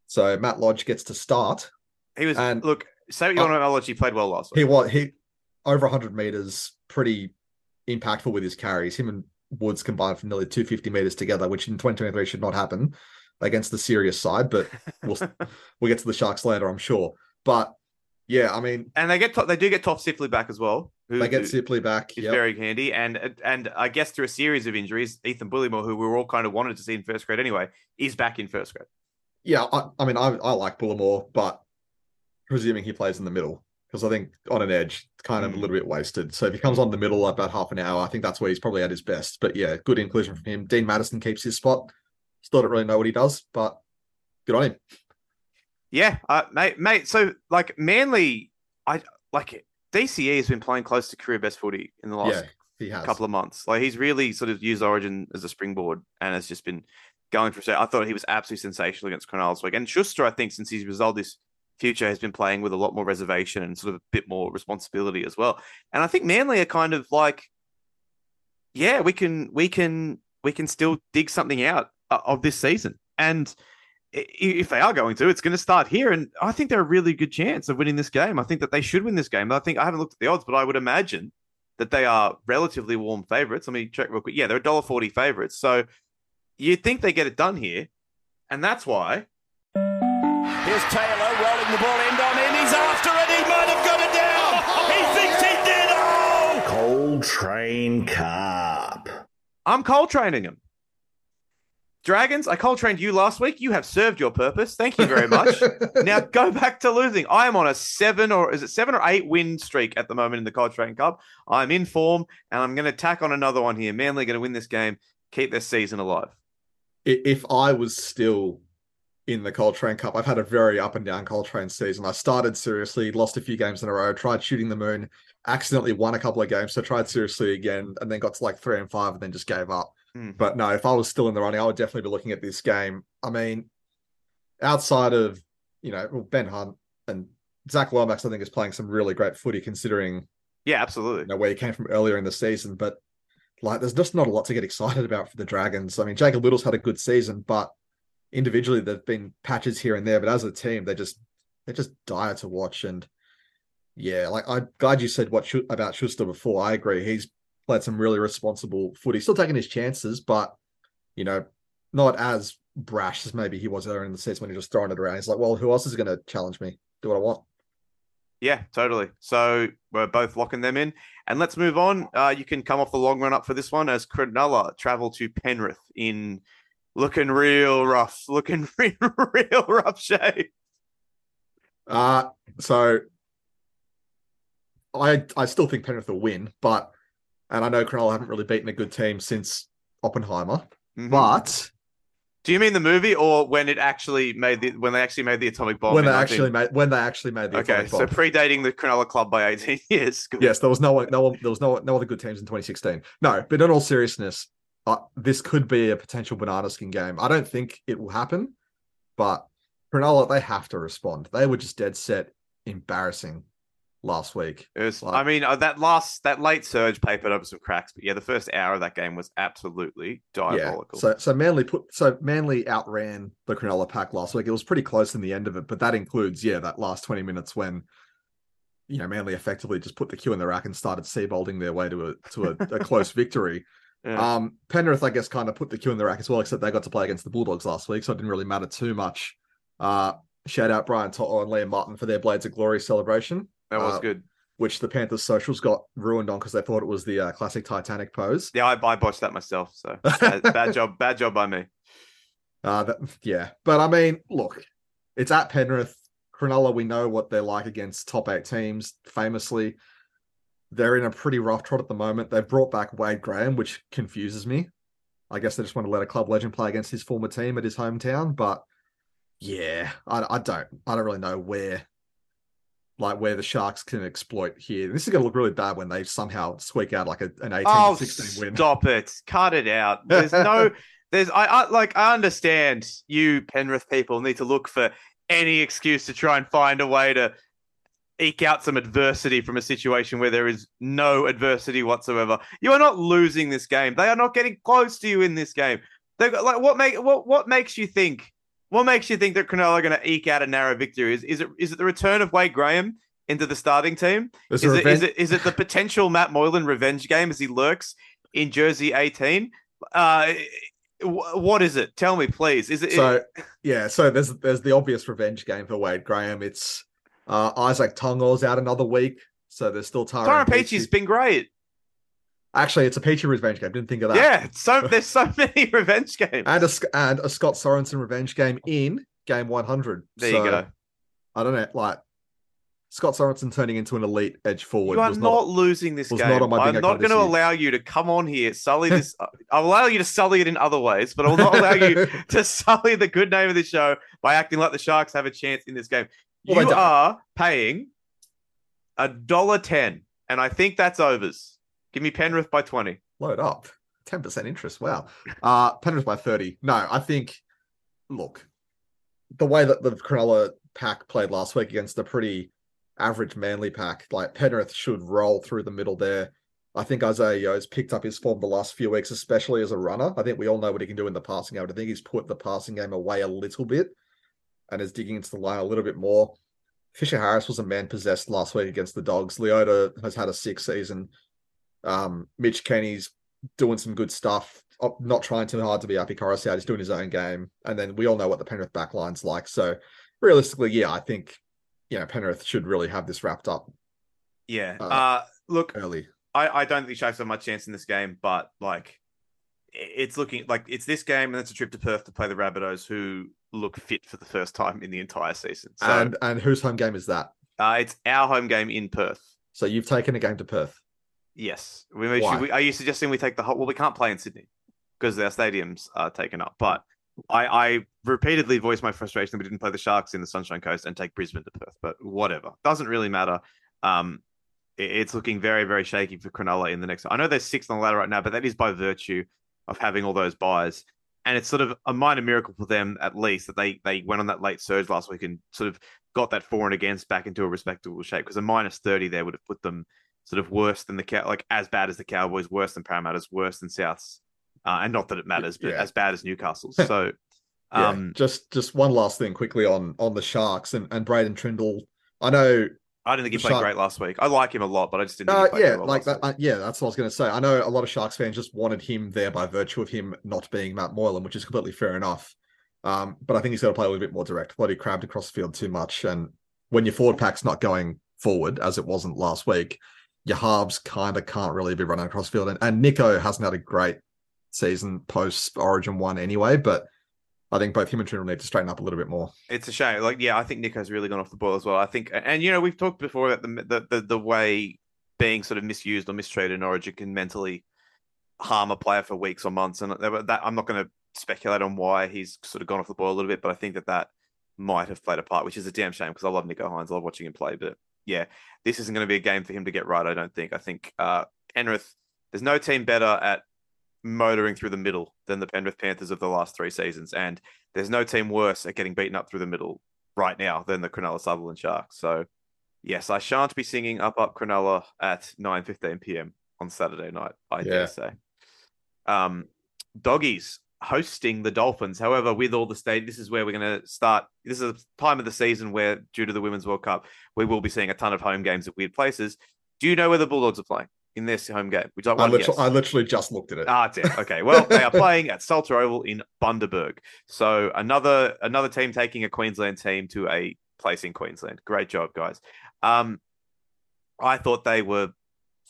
So Matt Lodge gets to start. He was, And- look, say what you Uh, want about Lodge, he played well last week. He was he over 100 meters, pretty impactful with his carries. Him and Woods combined for nearly 250 meters together, which in 2023 should not happen against the serious side, but we'll we'll get to the Sharks later, I'm sure. But yeah, I mean, and they get they do get Toff Sipley back as well. Who, they get Sipley back. is Yep. very handy. And and I guess through a series of injuries, Ethan Bullemor, who we were all kind of wanted to see in first grade anyway, is back in first grade. Yeah, I, I mean, I, I like Bullemor, but presuming he plays in the middle, because I think on an edge, it's kind of Mm. a little bit wasted. So if he comes on the middle about half an hour, I think that's where he's probably at his best. But yeah, good inclusion from him. Dean Matterson keeps his spot. Still don't really know what he does, but good on him. Yeah, uh, mate, mate. So like Manly, I like DCE has been playing close to career best footy in the last yeah, couple of months. Like he's really sort of used Origin as a springboard and has just been going for. I thought he was absolutely sensational against Cronulla this week. And Schuster, I think, since he's resolved this future, has been playing with a lot more reservation and sort of a bit more responsibility as well. And I think Manly are kind of like, yeah, we can, we can, we can still dig something out uh, of this season. And if they are going to, it's going to start here. And I think they're a really good chance of winning this game. I think that they should win this game. I think I haven't looked at the odds, but I would imagine that they are relatively warm favorites. Let me check real quick. Yeah, they're $1.40 favorites. So you'd think they get it done here. And that's why. Here's Taylor rolling the ball end on end. He's after it. He might have got it down. He thinks he did. Oh! Coltrane Cup. I'm cold training them. Dragons, I cold trained you last week. You have served your purpose. Thank you very much. now go back to losing. I am on a seven or is it seven or eight win streak at the moment in the Cold Train Cup. I'm in form and I'm going to tack on another one here. Manly going to win this game, keep their season alive. If I was still in the Coltrane Cup, I've had a very up and down Coltrane season. I started seriously, lost a few games in a row, tried shooting the moon, accidentally won a couple of games, so tried seriously again, and then got to like three and five, and then just gave up. Hmm. But no, if I was still in the running, I would definitely be looking at this game. I mean, outside of you know well, Ben Hunt and Zac Lomax, I think is playing some really great footy considering Yeah, absolutely. you know, where he came from earlier in the season. But like, there's just not a lot to get excited about for the Dragons. I mean, Jacob Liddle's had a good season, but individually there've been patches here and there. But as a team, they just they're just dire to watch. And yeah, like I'm glad you said what about Schuster before. I agree. He's played some really responsible footy, still taking his chances, but you know, not as brash as maybe he was earlier in the season when he was just throwing it around. He's like, well, who else is going to challenge me? Do what I want. Yeah, totally. So we're both locking them in. And let's move on. Uh, you can come off the long run up for this one as Cronulla travel to Penrith in looking real rough, looking real, real rough shape. Uh, so I I still think Penrith will win, but and I know Cronulla haven't really beaten a good team since Oppenheimer, Mhm. but do you mean the movie or when it actually made the when they actually made the atomic bomb? when they 19 actually made when they actually made the atomic bomb. okay, so predating the Cronulla club by eighteen years. Good. yes, there was no one, no one, there was no no other good teams in 2016. No, but in all seriousness, uh, this could be a potential banana skin game. I don't think it will happen, but Cronulla they have to respond. They were just dead set embarrassing last week. It was, Like- I mean, uh, that last that late surge papered over some cracks, but yeah, the first hour of that game was absolutely diabolical. Yeah. So so Manly put so Manly outran the Cronulla pack last week. It was pretty close in the end of it, but that includes yeah that last twenty minutes when you know Manly effectively just put the cue in the rack and started seabolding their way to a to a, a close victory. Yeah. Um, Penrith I guess kind of put the cue in the rack as well, except they got to play against the Bulldogs last week, so it didn't really matter too much. Uh, shout out Brian To'o and Liam Martin for their Blades of Glory celebration that was uh, good. which the Panthers socials got ruined on because they thought it was the uh, classic Titanic pose. Yeah, I, I botched that myself. So bad, bad job, bad job by me. Uh, that, yeah, but I mean, look, it's at Penrith. Cronulla, we know what they're like against top eight teams. Famously, they're in a pretty rough trot at the moment. They've brought back Wade Graham, which confuses me. I guess they just want to let a club legend play against his former team at his hometown. But yeah, I, I don't, I don't really know where, like where the Sharks can exploit here. This is going to look really bad when they somehow squeak out like a, an 18 Oh, 16 win. stop it! Cut it out. There's no. There's I, I like I understand you Penrith people need to look for any excuse to try and find a way to eke out some adversity from a situation where there is no adversity whatsoever. You are not losing this game. They are not getting close to you in this game. They got like what make what what makes you think what makes you think that Cronulla are going to eke out a narrow victory? Is is it is it the return of Wade Graham into the starting team? There's Is it, is it the potential Matt Moylan revenge game as he lurks in jersey 18? Uh, what is it? Tell me, please. Is it? So yeah, so there's there's the obvious revenge game for Wade Graham. It's uh, Isaac Tongor's out another week, so there's still Tara. Tyrone Peachey's been great. Actually, it's a Peachey revenge game. Didn't think of that. Yeah, so there's so many revenge games. and a and a Scott Sorensen revenge game in game 100. there So, you go. I don't know, like Scott Sorensen turning into an elite edge forward. You are was not losing this game. not I'm not going to allow you to come on here, sully this. I'll allow you to sully it in other ways, but I will not allow you to sully the good name of the show by acting like the Sharks have a chance in this game. Well, you are paying a dollar ten, and I think that's overs. Give me Penrith by twenty. load up. 10% interest. Wow. Uh Penrith by 30. No, I think look, the way that the Cronulla pack played last week against a pretty average manly pack, like Penrith should roll through the middle there. I think Isaah Yeo's picked up his form the last few weeks, especially as a runner. I think we all know what he can do in the passing game. but I think he's put the passing game away a little bit and is digging into the line a little bit more. Fisher Harris was a man possessed last week against the Dogs. Leota has had a sick season. Um, Mitch Kenny's doing some good stuff, uh, not trying too hard to be Api Koroisau. He's doing his own game. And then we all know what the Penrith backline's like. So realistically, yeah, I think, you know, Penrith should really have this wrapped up Yeah. Uh, Uh, look, early. I, I don't think Sharks have much chance in this game, but like it's looking like it's this game and it's a trip to Perth to play the Rabbitohs who look fit for the first time in the entire season. So and and whose home game is that? uh, it's our home game in Perth. So you've taken a game to Perth. Yes. We, should, we, are you suggesting we take the whole? Well, we can't play in Sydney because our stadiums are taken up. But I, I repeatedly voiced my frustration that we didn't play the Sharks in the Sunshine Coast and take Brisbane to Perth. But whatever, doesn't really matter. Um, it- it's looking very, very shaky for Cronulla in the next. I know they're sixth on the ladder right now, but that is by virtue of having all those buys. And it's sort of a minor miracle for them, at least, that they they went on that late surge last week and sort of got that for and against back into a respectable shape. Because a minus thirty there would have put them sort of worse than the cow, like as bad as the Cowboys, worse than Parramatta's, worse than Souths, uh, and not that it matters, but Yeah. as bad as Newcastle's. So, Yeah. um, just just one last thing quickly on on the Sharks and, and Braydon Trindall. I know I didn't think he played Shark- great last week. I like him a lot, but I just didn't. Think Uh, he yeah, well like last that. week. Uh, yeah, that's what I was going to say. I know a lot of Sharks fans just wanted him there by virtue of him not being Matt Moylan, which is completely fair enough. Um, but I think he's got to play a little bit more direct. Bloody crabbed across the field too much, and when your forward pack's not going forward as it wasn't last week, your halves kind of can't really be running across field. And, and Nicho hasn't had a great season post Origin one anyway, but I think both him and Trin need to straighten up a little bit more. It's a shame. Like, yeah, I think Nicho's really gone off the ball as well. I think, and you know, we've talked before about the the the, the way being sort of misused or mistreated in Origin can mentally harm a player for weeks or months. And that I'm not going to speculate on why he's sort of gone off the ball a little bit, but I think that that might have played a part, which is a damn shame because I love Nicho Hynes. I love watching him play. But yeah, this isn't going to be a game for him to get right. I don't think. I think uh, Penrith. There's no team better at motoring through the middle than the Penrith Panthers of the last three seasons, and there's no team worse at getting beaten up through the middle right now than the Cronulla Sutherland Sharks. So, yes, I shan't be singing "Up Up Cronulla" at 9:15 p.m. on Saturday night. I Yeah. dare say. Um, doggies hosting the Dolphins. However, with all the state, this is where we're going to start. This is a time of the season where, due to the Women's World Cup, we will be seeing a ton of home games at weird places. Do you know where the Bulldogs are playing in this home game? Would you like I one literally? I literally just looked at it. Ah, damn. Okay. Well, they are playing at Salter Oval in Bundaberg. So another another team taking a Queensland team to a place in Queensland. Great job, guys. Um, I thought they were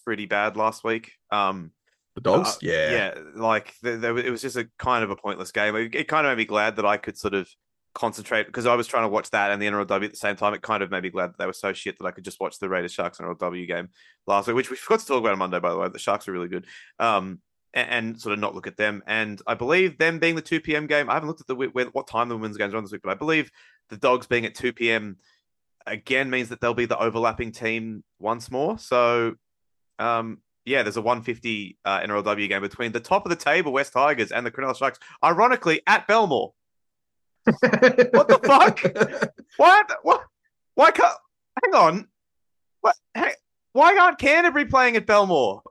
pretty bad last week. Um, the dogs? uh, yeah. yeah. Like there, it was just a kind of a pointless game. It, it kind of made me glad that I could sort of concentrate because I was trying to watch that and the NRLW at the same time. It kind of made me glad that they were so shit that I could just watch the Raiders Sharks NRLW game last week, which we forgot to talk about on Monday, by the way. The Sharks are really good. Um, and, and sort of not look at them. And I believe them being the 2 p.m. game, I haven't looked at the where, what time the women's games are on this week, but I believe the Dogs being at 2 p.m. again means that they'll be the overlapping team once more. So, um, yeah, there's a 150 uh, NRLW game between the top of the table West Tigers and the Cronulla Sharks, ironically at Belmore. What the fuck? What? What? Why can't? Hang on. What? Hang, why aren't Canterbury playing at Belmore?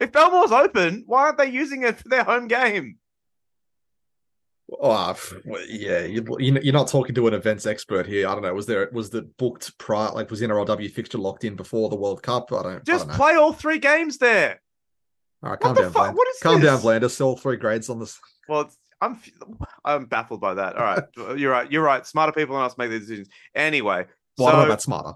If Belmore's open, why aren't they using it for their home game? Oh, ah, yeah, you, you- you're not talking to an events expert here. I don't know. Was there was the booked prior like was the NRLW fixture locked in before the World Cup? I don't. I Just don't know. play all three games there. All right, what calm the down, fuck? Bland. What is calm down, this? Blandis. All three grades on this. Well, it's, I'm I'm baffled by that. All right, you're right. You're right. Smarter people than us make the decisions. Anyway, Well, I so don't know about smarter.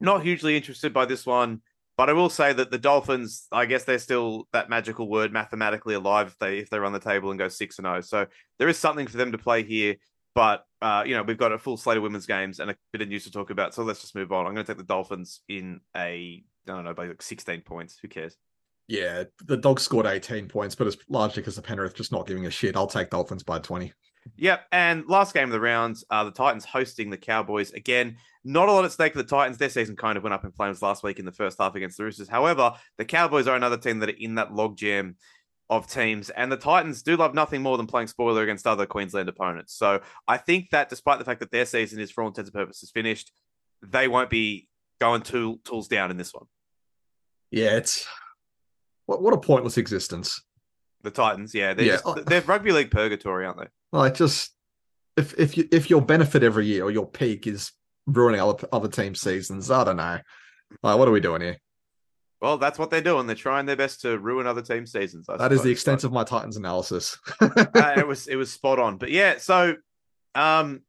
not hugely interested by this one, but I will say that the Dolphins, I guess they're still that magical word mathematically alive if they if they run the table and go six and zero. So there is something for them to play here. But uh, you know, we've got a full slate of women's games and a bit of news to talk about. So let's just move on. I'm going to take the Dolphins in a I don't know, by like 16 points. Who cares? Yeah, the dogs scored 18 points, but it's largely because the Penrith just not giving a shit. I'll take Dolphins by 20. Yep. And last game of the rounds, uh, the Titans hosting the Cowboys. Again, not a lot at stake for the Titans. Their season kind of went up in flames last week in the first half against the Roosters. However, the Cowboys are another team that are in that logjam of teams. And the Titans do love nothing more than playing spoiler against other Queensland opponents. So I think that despite the fact that their season is, for all intents and purposes, finished, they won't be going tool, tools down in this one. Yeah, it's what what a pointless existence. The Titans, yeah. They're, Yeah. just, they're rugby league purgatory, aren't they? Like just if if you if your benefit every year or your peak is ruining other other team seasons, I don't know. Like, what are we doing here? Well, that's what they're doing. They're trying their best to ruin other team seasons. I That is the suppose. extent of my Titans analysis. uh, it was it was spot on. But yeah, so um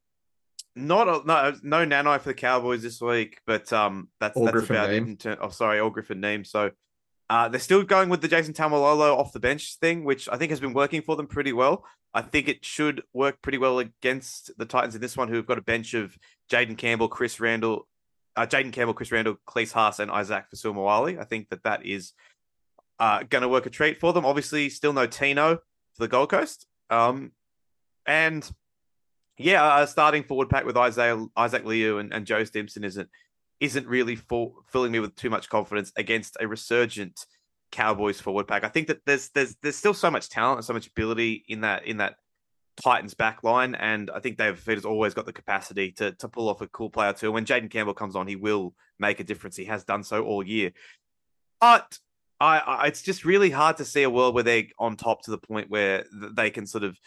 not a, no no nanai for the Cowboys this week, but um that's All that's Griffin about it. Neame. Oh, sorry, all Griffin name. So uh they're still going with the Jason Taumalolo off the bench thing, which I think has been working for them pretty well. I think it should work pretty well against the Titans in this one, who've got a bench of Jayden Campbell, Chris Randall, uh, Jayden Campbell, Chris Randall, Klese Haas, and Isaac Fasulmawali. I think that that is uh, going to work a treat for them. Obviously, still no Tino for the Gold Coast. Um, and yeah, starting forward pack with Isaiah, Isaac Liu and, and Joe Stimson isn't isn't really full, filling me with too much confidence against a resurgent Cowboys forward pack. I think that there's there's there's still so much talent and so much ability in that in that Titans back line, and I think David Fifita's always got the capacity to to pull off a cool player too. When Jayden Campbell comes on, he will make a difference. He has done so all year. But I, I it's just really hard to see a world where they're on top to the point where they can sort of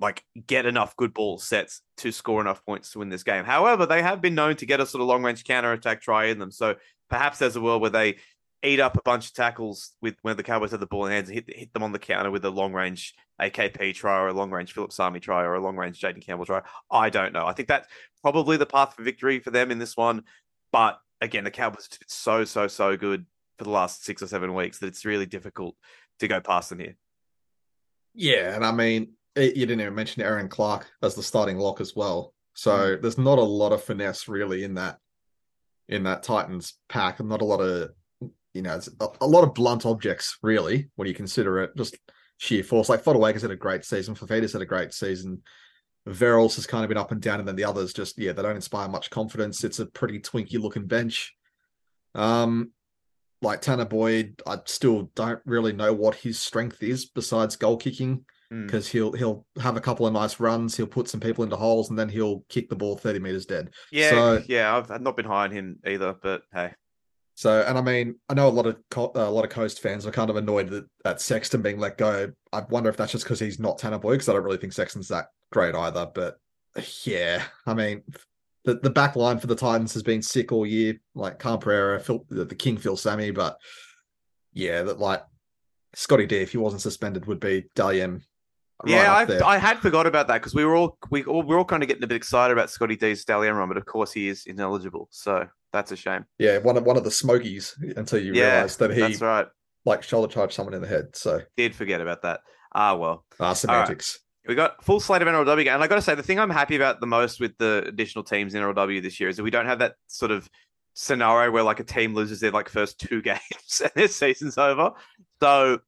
like get enough good ball sets to score enough points to win this game. However, they have been known to get a sort of long range counter attack try in them. So perhaps there's a world where they eat up a bunch of tackles with when the Cowboys have the ball in hands and hit hit them on the counter with a long range AKP try or a long range Phillip Sami try or a long range Jayden Campbell try. I don't know. I think that's probably the path for victory for them in this one. But again, the Cowboys have so so so good for the last six or seven weeks that it's really difficult to go past them here. Yeah, and I mean, you didn't even mention Erin Clark as the starting lock as well. So there's not a lot of finesse really in that in that Titans pack, and not a lot of you know, it's a, a lot of blunt objects really when you consider it just sheer force. Like Fotuaika's had a great season, Fifita's had a great season. Verrills has kind of been up and down, and then the others just yeah, they don't inspire much confidence. It's a pretty twinky looking bench. Um, like Tanner Boyd, I still don't really know what his strength is besides goal kicking Mm. because he'll he'll have a couple of nice runs, he'll put some people into holes, and then he'll kick the ball thirty meters dead. Yeah, So- yeah, I've not been high on him either, but hey, So, and I mean, I know a lot of Co- a lot of Coast fans are kind of annoyed that at Sexton being let go. I wonder if that's just because he's not Tanner Boy, because I don't really think Sexton's that great either. But yeah, I mean, the the back line for the Titans has been sick all year. Like Khan Pereira, Phil, the, the King Phil Sami, but yeah, that like Scotty D, if he wasn't suspended, would be Dalian. Right yeah, I. I had forgot about that because we were all we all we're all kind of getting a bit excited about Scotty D's stallion run, but of course he is ineligible, so that's a shame. yeah, one of one of the Smokies until you yeah, realize that he that's right. like shoulder charged someone in the head. So Did forget about that. Ah, well. uh, semantics. We got full slate of NRLW game. And I got to say, the thing I'm happy about the most with the additional teams in NRLW this year is that we don't have that sort of scenario where like a team loses their like first two games and their season's over. So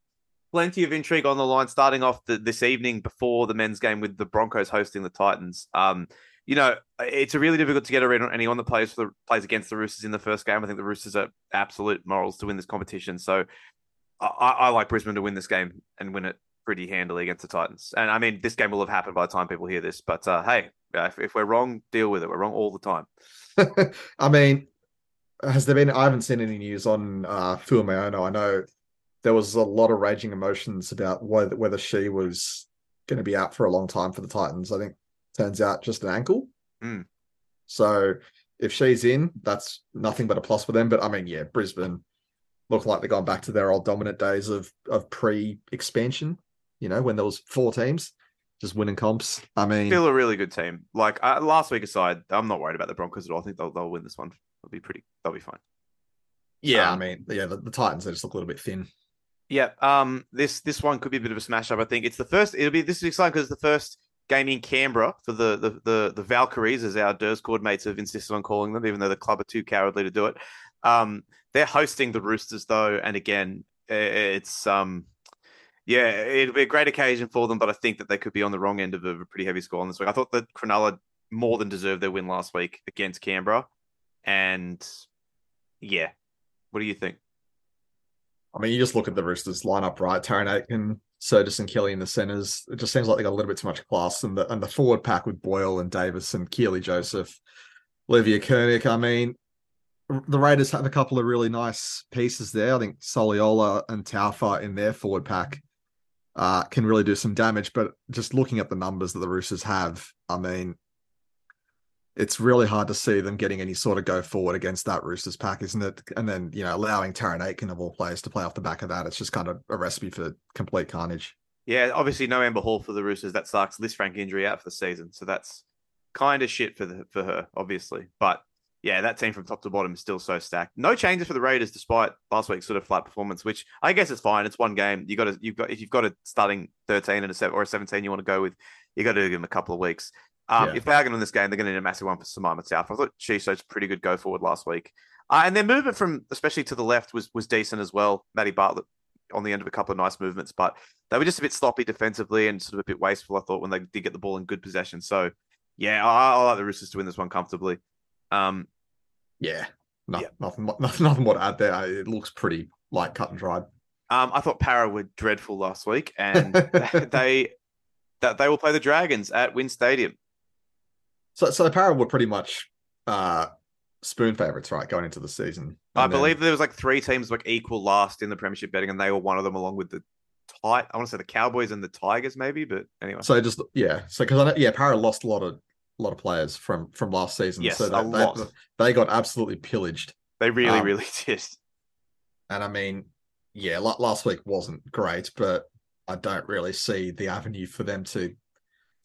plenty of intrigue on the line starting off the, this evening before the men's game with the Broncos hosting the Titans. Um, you know, it's really difficult to get a read on anyone that plays for the plays against the Roosters in the first game. I think the Roosters are absolute morals to win this competition. So I, I like Brisbane to win this game and win it pretty handily against the Titans. And I mean, this game will have happened by the time people hear this. But uh, hey, uh, if, if we're wrong, deal with it. We're wrong all the time. I mean, has there been? I haven't seen any news on uh, Fuimaono. I know there was a lot of raging emotions about whether whether she was going to be out for a long time for the Titans. I think turns out just an ankle. Mm. So if she's in, that's nothing but a plus for them. But I mean, yeah, Brisbane look like they're going back to their old dominant days of of pre expansion. You know, when there was four teams just winning comps. I mean, Still a really good team. Like uh, last week aside, I'm not worried about the Broncos at all. I think they'll, they'll win this one. They'll be pretty. They'll be fine. yeah, I um, mean, yeah, the, the Titans they just look a little bit thin. Yeah. Um. This this one could be a bit of a smash up. I think it's the first. It'll be this is exciting because it's the first game in Canberra for the the the, the Valkyries, as our Discord mates have insisted on calling them, even though the club are too cowardly to do it. Um. They're hosting the Roosters though, and again, it's um. Yeah, it'll be a great occasion for them, but I think that they could be on the wrong end of a pretty heavy score on this week. I thought that Cronulla more than deserved their win last week against Canberra, and yeah, what do you think? I mean, you just look at the Roosters lineup, right? Tarryn Aiken, Sergis and Kelly in the centers. It just seems like they got a little bit too much class. And the and the forward pack with Boyle and Davis and Keely Joseph, Olivia Kernick. I mean, the Raiders have a couple of really nice pieces there. I think Soliola and Taufa in their forward pack uh, can really do some damage. But just looking at the numbers that the Roosters have, I mean, it's really hard to see them getting any sort of go forward against that Roosters pack, isn't it? And then, you know, allowing Tarryn Aiken of all players to play off the back of that, it's just kind of a recipe for complete carnage. Yeah, obviously no Amber Hall for the Roosters. That sucks. Liz Frank injury out for the season, so that's kind of shit for the, for her, obviously. But yeah, that team from top to bottom is still so stacked. No changes for the Raiders despite last week's sort of flat performance, which I guess it's fine. It's one game. You got to you've got if you've got a starting thirteen and a seven or a seventeen you want to go with, you got to give them a couple of weeks. Um, Yeah. If they are going to win this game, they're going to need a massive one for Samama South. I thought she showed pretty good go forward last week, uh, and their movement from especially to the left was was decent as well. Maddie Bartlett on the end of a couple of nice movements, but they were just a bit sloppy defensively and sort of a bit wasteful. I thought when they did get the ball in good possession. So yeah, I, I like the Roosters to win this one comfortably. Um, Yeah. No, Yeah. Nothing, nothing, nothing more to add there. It looks pretty like cut and dried. um, I thought Para were dreadful last week, and they that they will play the Dragons at Win Stadium. So, so the Para were pretty much uh, spoon favorites, right, going into the season. I And then- believe there was like three teams like equal last in the Premiership betting, and they were one of them, along with the tight. I want to say the Cowboys and the Tigers, maybe. But anyway, So just yeah, so because I know, yeah, Para lost a lot of a lot of players from from last season. Yes, so a they, lot. They, they got absolutely pillaged. they really, um, really did. And I mean, yeah, last week wasn't great, but I don't really see the avenue for them to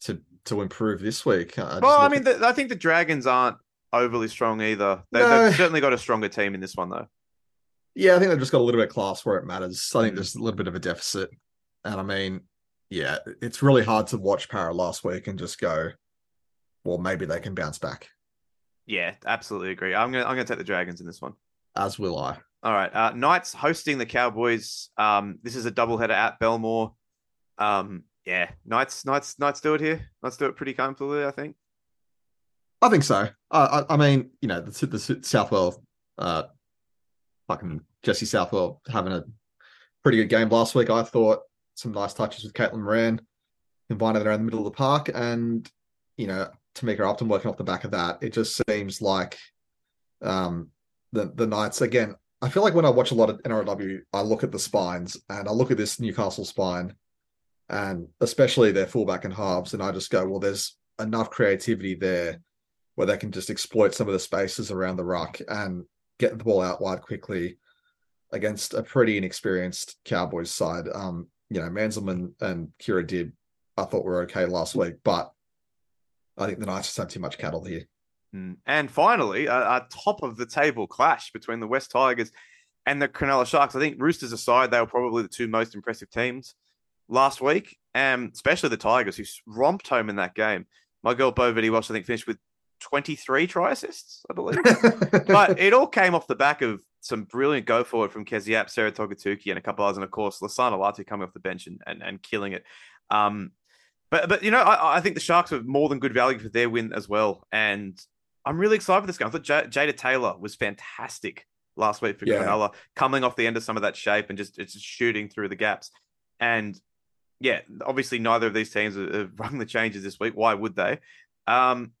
to to improve this week. I Well, I mean, at- the, I think the Dragons aren't overly strong either. They, No. They've certainly got a stronger team in this one though. Yeah, I think they've just got a little bit of class where it matters. I think Mm. there's a little bit of a deficit. And I mean, yeah, it's really hard to watch Para last week and just go, well, maybe they can bounce back, Yeah, absolutely agree. I'm gonna I'm gonna take the Dragons in this one. as will I. All right. Uh, Knights hosting the Cowboys. Um, this is a doubleheader at Belmore. Um, yeah, Knights, Knights, Knights do it here. Knights do it pretty comfortably, I think. I think so. I, I, I mean, you know, the, the Southwell, uh, fucking Jesse Southwell having a pretty good game last week. I thought some nice touches with Caitlin Moran, combining around the middle of the park, and you know, Tamika Upton working off the back of that. It just seems like um, the the Knights again. I feel like when I watch a lot of NRLW, I look at the spines and I look at this Newcastle spine, and especially their fullback and halves, and I just go, well, there's enough creativity there where they can just exploit some of the spaces around the ruck and get the ball out wide quickly against a pretty inexperienced Cowboys side. Um, you know, Manzelmann and Kirra did, I thought were okay last week, but I think the Knights just have too much cattle here. Mm. And finally, a, a top of the table clash between the West Tigers and the Cronulla Sharks. I think Roosters aside, they were probably the two most impressive teams last week, and especially the Tigers, who romped home in that game. My girl Bo Vette I think, finished with 23 try assists, I believe. but it all came off the back of some brilliant go forward from Kezie Apps, Sarah Togatuki, and a couple others, and of course Losana Lutu coming off the bench and, and, and killing it. Um, but but you know, I, I think the Sharks were more than good value for their win as well, and I'm really excited for this game. I thought J- Jada Taylor was fantastic last week for Yeah. Cronulla, coming off the end of some of that shape and just it's just shooting through the gaps. And yeah, obviously neither of these teams have rung the changes this week. Why would they? Um,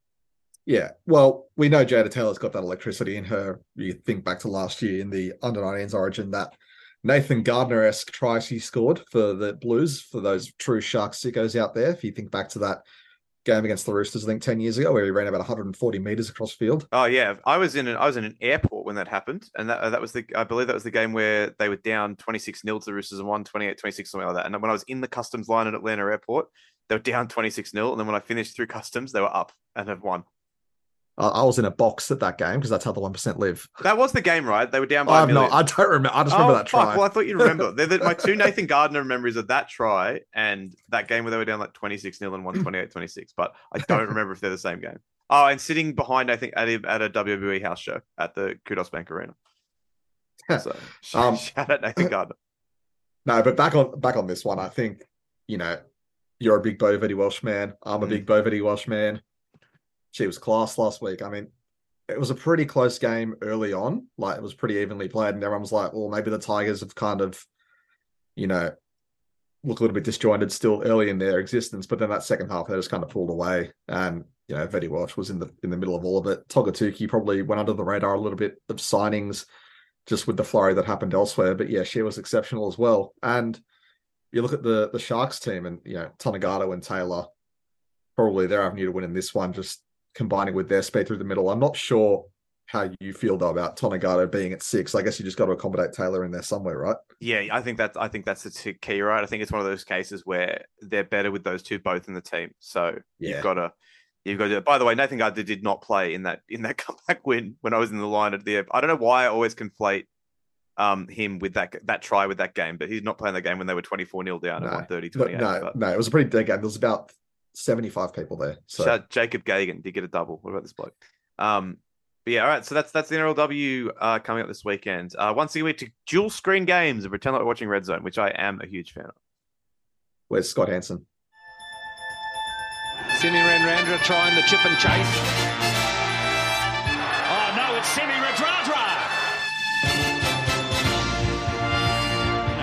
Yeah, well, we know Jada Taylor's got that electricity in her. You think back to last year in the under 19s origin, that Nathan Gardner esque try she scored for the Blues, for those true Shark sickos out there. If you think back to that game against the Roosters, I think 10 years ago, where he ran about 140 meters across field. Oh yeah, I was in an I was in an airport when that happened, and that uh, that was the I believe that was the game where they were down twenty six 0 to the Roosters and won 28-26, something like that. And when I was in the customs line at Atlanta Airport, they were down twenty six 0 and then when I finished through customs, they were up and have won. I, was in a box at that game because that's how the 1% live. That was the game, right? They were down by a I'm not. I don't remember. I just remember Oh, that fuck, try. Well, I thought you'd remember. The, my two Nathan Gardner memories of that try and that game where they were down like 26 0 and won 28 26. But I don't remember if they're the same game. Oh, and sitting behind, I think, at a, at a WWE house show at the Kudos Bank Arena. So Um, shout out Nathan Gardner. No, but back on back on this one, I think you know you're a big Bo Welsh man. I'm a Mm. big Bo Welsh man. She was class last week. I mean, it was a pretty close game early on. Like it was pretty evenly played, and everyone was like, "Well, maybe the Tigers have kind of, you know, look a little bit disjointed still early in their existence." But then that second half, they just kind of pulled away, and you know, Vette-Welsh was in the in the middle of all of it. Togatuki probably went under the radar a little bit of signings just with the flurry that happened elsewhere. But yeah, she was exceptional as well. And you look at the the Sharks team and you know, Tonegato and Taylor, probably their avenue to win in this one, just combining with their speed through the middle. I'm not sure how you feel though about Tonegato being at six. I guess you just got to accommodate Taylor in there somewhere, right? Yeah, I think that I think that's the key, right? I think it's one of those cases where they're better with those two both in the team. So Yeah. you've got to you've got to. By the way, Nathan Gardner did not play in that in that comeback win when I was in the line at the. I don't know why I always conflate um him with that that try with that game, but he's not playing the game when they were 24 0 down No. at 130 No, 28. no, but no, it was a pretty dead game. There was about 75 people there. So shout out Jacob Gagan did get a double. What about this bloke? Um, but yeah, all right. So that's that's the NRLW uh, coming up this weekend. Uh, once a week to dual screen games and pretend like we're watching Red Zone, which I am a huge fan of. where's Scott Hanson? Simi Renrandra trying the chip and chase. Oh no, it's Semi Radradra.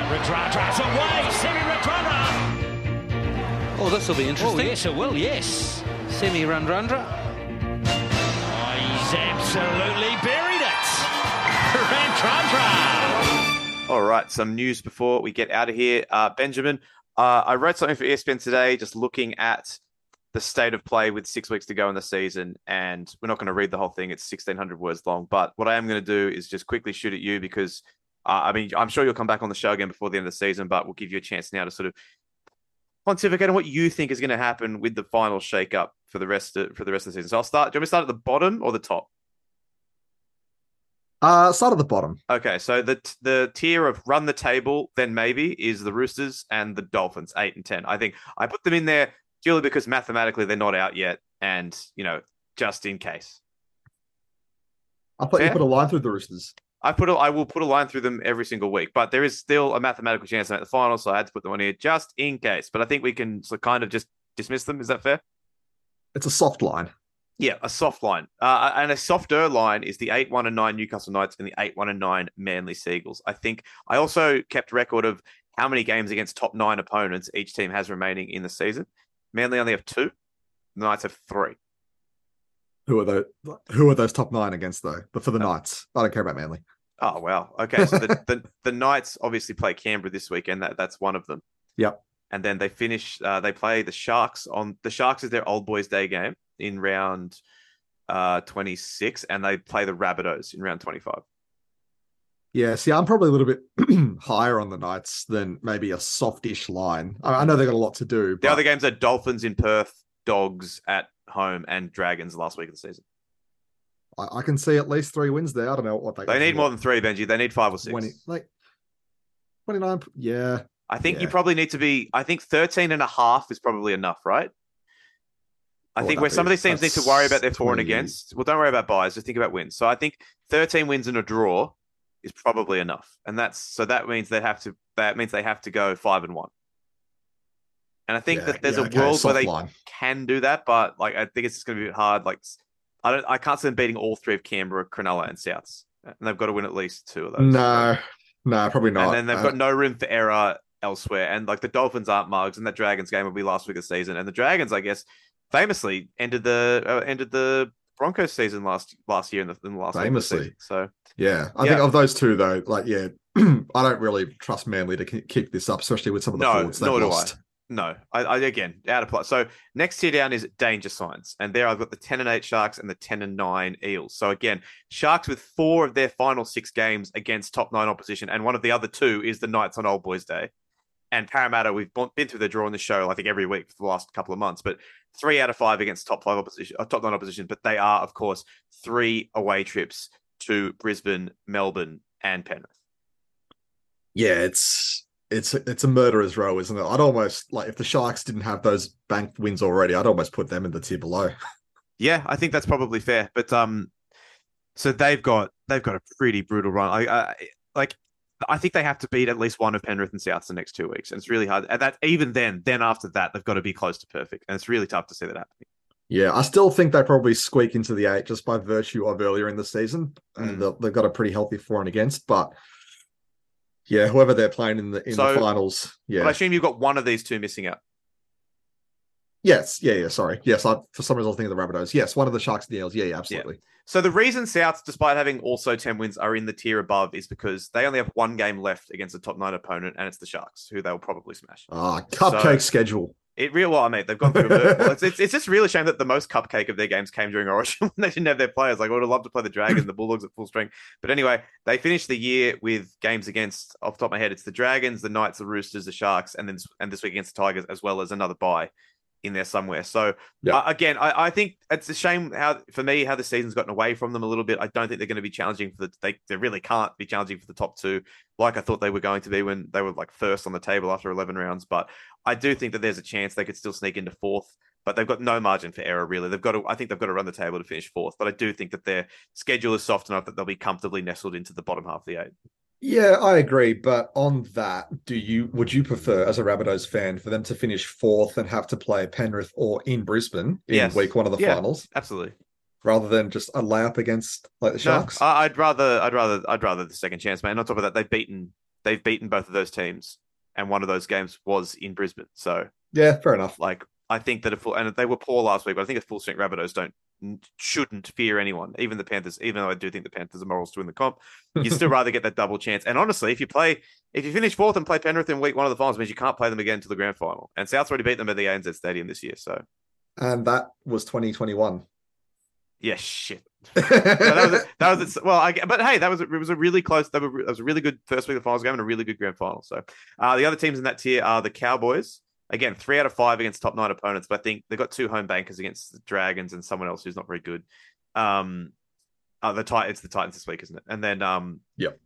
Radradra's away. Semi Radradra. Oh, this will be interesting. Oh yes, it will. Yes. Semi Randrandra. Oh, he's absolutely buried it. Radradra. All right, some news before we get out of here. Uh, Benjamin, uh, I wrote something for ESPN today, just looking at the state of play with six weeks to go in the season. And we're not going to read the whole thing, it's 1,600 words long. But what I am going to do is just quickly shoot at you because, uh, I mean, I'm sure you'll come back on the show again before the end of the season, but we'll give you a chance now to sort of pontificate on what you think is going to happen with the final shake-up for the rest of, for the rest of the season. So I'll start. Do you want me to start at the bottom or the top? Uh, start at the bottom. Okay, so the the tier of run the table, then maybe is the Roosters and the Dolphins, eight and ten. I think I put them in there purely because mathematically they're not out yet, and you know, just in case. I thought you put a line through the Roosters. I put a, I will put a line through them every single week, but there is still a mathematical chance at the final, so I had to put them on here just in case. But I think we can so kind of just dismiss them. Is that fair? It's a soft line. Yeah, a soft line. Uh, and a softer line is the 8 1 and 9 Newcastle Knights and the 8 1 and 9 Manly Seagulls. I think I also kept record of how many games against top nine opponents each team has remaining in the season. Manly only have two, the Knights have three. Who are those? Who are those top nine against though? But for the Knights, I don't care about Manly. Oh, wow. Okay. So the, the, the Knights obviously play Canberra this weekend. That, that's one of them. Yep. And then they finish, uh, they play the Sharks on the Sharks is their old boys' day game in round uh, 26, and they play the Rabbitohs in round 25. Yeah, see, I'm probably a little bit higher on the Knights than maybe a softish line. I, I know they've got a lot to do. The other games are Dolphins in Perth, Dogs at home, and Dragons last week of the season. I, I can see at least three wins there. I don't know what they They need more than three, Benji. They need five or six. 20, like 29. Yeah. I think you probably need to be, I think 13 and a half is probably enough, right? I What think where some of these teams need to worry about their for and against. Well, don't worry about buys, just think about wins. So I think 13 wins and a draw is probably enough. And that's so that means they have to that means they have to go five and one. And I think Yeah, that there's yeah, a okay, world where they line. can do that, but like I think it's just going to be hard. Like I don't, I can't see them beating all three of Canberra, Cronulla, and Souths, and they've got to win at least two of those. No, no, probably not. and then they've Uh, got no room for error elsewhere. And like the Dolphins aren't mugs, and that Dragons game will be last week of the season. And the Dragons, I guess, famously ended the uh, ended the Broncos season last last year in the, in the last week of the Famously. season. So Yeah, I Yeah. think of those two though, like yeah, I don't really trust Manly to ki- kick this up, especially with some of the No, forwards they've nor I. lost. No, I, I again out of play. So next tier down is danger signs, and there I've got the ten and eight Sharks and the ten and nine Eels. So again, Sharks with four of their final six games against top nine opposition, and one of the other two is the Knights on Old Boys Day. And Parramatta, we've been through the draw on the show, I think every week for the last couple of months, but three out of five against top five opposition, uh, top nine opposition. But they are, of course, three away trips to Brisbane, Melbourne, and Penrith. Yeah, it's it's it's a murderer's row, isn't it? I'd almost like if the Sharks didn't have those banked wins already, I'd almost put them in the tier below. Yeah, I think that's probably fair. But um, so they've got they've got a pretty brutal run. I, I like. I think they have to beat at least one of Penrith and Souths the next two weeks, and it's really hard. And that even then, then after that, they've got to be close to perfect, and it's really tough to see that happening. Yeah, I still think they probably squeak into the eight just by virtue of earlier in the season, Mm. and they've- they've got a pretty healthy for and against. But yeah, whoever they're playing in the in So- the finals, But I assume you've got one of these two missing out. Yes, yeah, yeah. Sorry, yes, I for some reason I was thinking of the Rabbitohs. Yes, one of the Sharks and the Eels. Yeah, yeah, absolutely. So the reason Souths, despite having also ten wins, are in the tier above is because they only have one game left against a top nine opponent, and it's the Sharks, who they'll probably smash. Ah, cupcake So- schedule. It real well, I mean, they've gone through. Well, it's, it's it's just really a shame that the most cupcake of their games came during Origin when they didn't have their players. Like, I would have loved to play the Dragons, the Bulldogs at full strength. But anyway, they finished the year with games against, off the top of my head, it's the Dragons, the Knights, the Roosters, the Sharks, and then and this week against the Tigers, as well as another bye in there somewhere. So Yeah. uh, again, I, I think it's a shame how for me how the season's gotten away from them a little bit. I don't think they're going to be challenging for the they they really can't be challenging for the top two like I thought they were going to be when they were like first on the table after 11 rounds. But I do think that there's a chance they could still sneak into fourth, but they've got no margin for error, really. They've got to, I think they've got to run the table to finish fourth, but I do think that their schedule is soft enough that they'll be comfortably nestled into the bottom half of the eight. Yeah, I agree. But on that, do you would you prefer, as a Rabbitohs fan, for them to finish fourth and have to play Penrith or in Brisbane in Yes. week one of the Yeah. finals, Absolutely. rather than just a layup against like the No, Sharks? I, I'd rather, I'd rather, I'd rather the second chance, man. On top of that, they've beaten, they've beaten both of those teams, and one of those games was in Brisbane. So, yeah, fair enough. like, I think that a full, and they were poor last week, but I think a full strength Rabbitohs don't, shouldn't fear anyone, even the Panthers. Even though I do think the Panthers are morals to win the comp, you'd still rather get that double chance. And honestly, if you play, if you finish fourth and play Penrith in week one of the finals, it means you can't play them again to the grand final. And South's already beat them at the ANZ Stadium this year. So, And that was 2021. yeah, shit. No, that was that was well, I, but hey, that was it was a really close. That was, that was a really good first week of the finals game and a really good grand final. So, uh, the other teams in that tier are the Cowboys. Again, three out of five against top nine opponents, but I think they've got two home bankers against the Dragons and someone else who's not very good. Um, Uh, the Tit- it's the Titans this week, isn't it? And then um, Yep.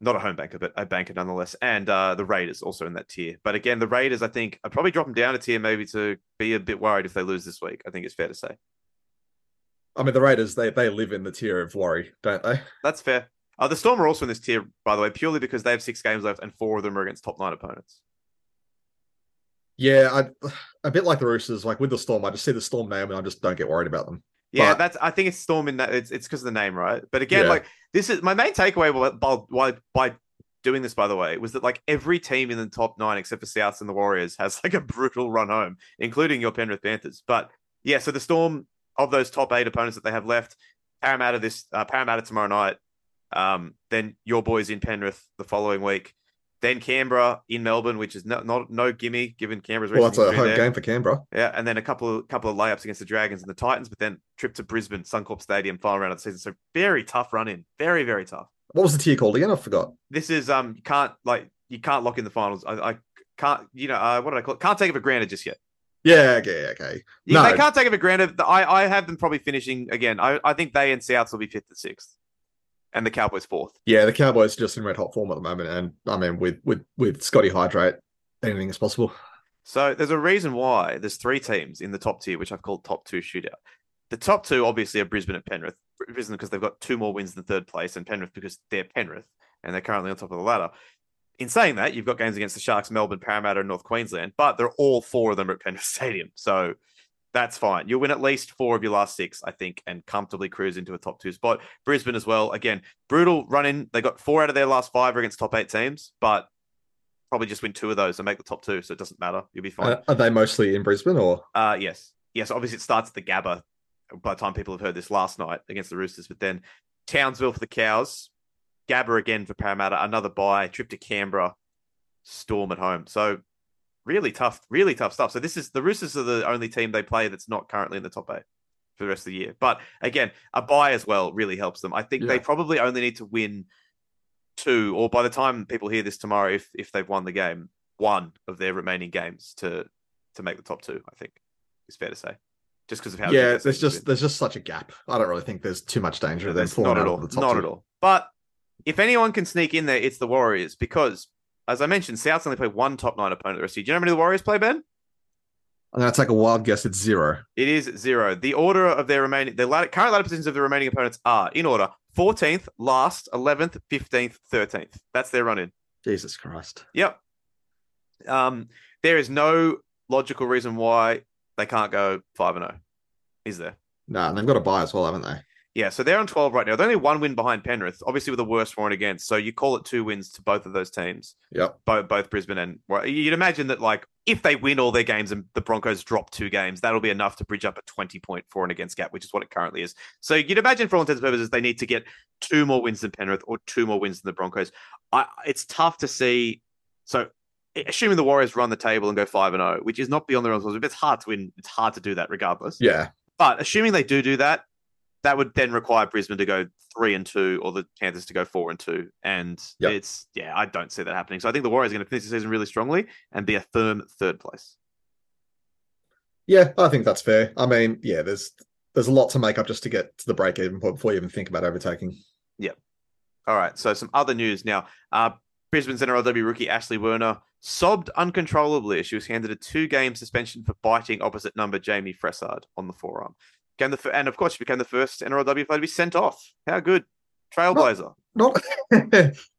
not a home banker, but a banker nonetheless. And uh, the Raiders also in that tier. But again, the Raiders, I think, I'd probably drop them down a tier maybe to be a bit worried if they lose this week. I think it's fair to say. I mean, the Raiders they they live in the tier of worry, don't they? That's fair. Uh, the Storm are also in this tier, by the way, purely because they have six games left and four of them are against top nine opponents. Yeah, I a bit like the Roosters. Like with the Storm, I just see the Storm name and I just don't get worried about them. Yeah, But- that's. I think it's Storm in that. It's it's because of the name, right? But again, Yeah. like this is my main takeaway by, by by doing this. By the way, was that like every team in the top nine except for Souths and the Warriors has like a brutal run home, including your Penrith Panthers. But yeah, so the Storm of those top eight opponents that they have left, Parramatta this uh, Parramatta tomorrow night, um, then your boys in Penrith the following week, then Canberra in Melbourne, which is not not no gimme given Canberra's. Well, that's a home there. game for Canberra. Yeah, and then a couple of couple of layups against the Dragons and the Titans, but then trip to Brisbane, Suncorp Stadium, final round of the season. So very tough run in, very very tough. What was the tier called again? I forgot. This is um you can't like you can't lock in the finals. I, I can't you know uh, what did I call it? Can't take it for granted just yet. Yeah, okay, okay. Yeah, No. they can't take it for granted. I I have them probably finishing again. I I think they and Souths will be fifth and sixth, and the Cowboys fourth. Yeah, the Cowboys are just in red hot form at the moment, and I mean, with with with Scotty Hydrate, anything is possible. So there's a reason why there's three teams in the top tier, which I've called top two shootout. The top two obviously are Brisbane and Penrith. Brisbane because they've got two more wins than third place, and Penrith because they're Penrith and they're currently on top of the ladder. In saying that, you've got games against the Sharks, Melbourne, Parramatta, and North Queensland, but they're all four of them at Penrith Stadium. So that's fine. You'll win at least four of your last six, I think, and comfortably cruise into a top two spot. Brisbane as well. Again, brutal run in. They got four out of their last five against top eight teams, but probably just win two of those and make the top two. So it doesn't matter. You'll be fine. Uh, are they mostly in Brisbane or? Uh, yes. Yes, obviously it starts at the Gabba by the time people have heard this last night against the Roosters, but then Townsville for the Cows, Gabba again for Parramatta, another bye, trip to Canberra, Storm at home. So really tough, really tough stuff. So this is the Roosters are the only team they play that's not currently in the top eight for the rest of the year. But again, a buy as well really helps them. I think they probably only need to win two, or by the time people hear this tomorrow, if if they've won the game, one of their remaining games to to make the top two. I think it's fair to say, just because of how yeah, there's just season's there's just such a gap. I don't really think there's too much danger of been. them falling not at all, of the top not two. at all. But if anyone can sneak in there, it's the Warriors because. As I mentioned, Souths only play one top nine opponent the rest of the year. Do you know how many the Warriors play, Ben? I'm going to take a wild guess. It's zero. It is zero. The order of their remaining, the ladder, current ladder positions of the remaining opponents are in order: fourteenth, last, eleventh, fifteenth, thirteenth. That's their run in. Jesus Christ. Yep. Um, there is no logical reason why they can't go five and zero. Is there? No, and they've got a buy as well, haven't they? Yeah, so they're on 12 right now. They're only one win behind Penrith, obviously with the worst for and against. So you call it two wins to both of those teams, Yeah. both both Brisbane and well, you'd imagine that like if they win all their games and the Broncos drop two games, that'll be enough to bridge up a 20 point for and against gap, which is what it currently is. So you'd imagine for all intents and purposes they need to get two more wins than Penrith or two more wins than the Broncos. I it's tough to see. So assuming the Warriors run the table and go five and zero, which is not beyond their possibility, it's hard to win. It's hard to do that regardless. Yeah. But assuming they do do that, that would then require Brisbane to go three and two, or the Panthers to go four and two. And Yep. it's yeah, I don't see that happening. So I think the Warriors are going to finish the season really strongly and be a firm third place. Yeah, I think that's fair. I mean, yeah, there's there's a lot to make up just to get to the break even point before you even think about overtaking. Yep. All right. So some other news now. Uh, Brisbane's NRLW rookie Ashley Werner sobbed uncontrollably as she was handed a two-game suspension for biting opposite number Jamie Fressard on the forearm. Became the, and of course, she became the first NRLW player to be sent off. How good, trailblazer. Not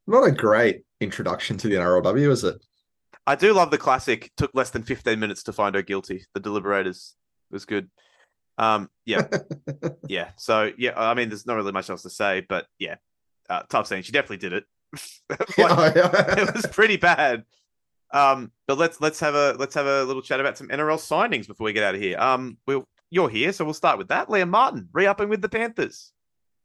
not a great introduction to the NRLW, is it? I do love the classic. Took less than 15 minutes to find her guilty. The deliberators was good. Um, yeah, yeah. So yeah, I mean, there's not really much else to say, but yeah, uh, tough scene. She definitely did it. Like, it was pretty bad. Um, but let's let's have a let's have a little chat about some NRL signings before we get out of here. Um, we'll you're here, so we'll start with that. Liam Martin re-upping with the Panthers.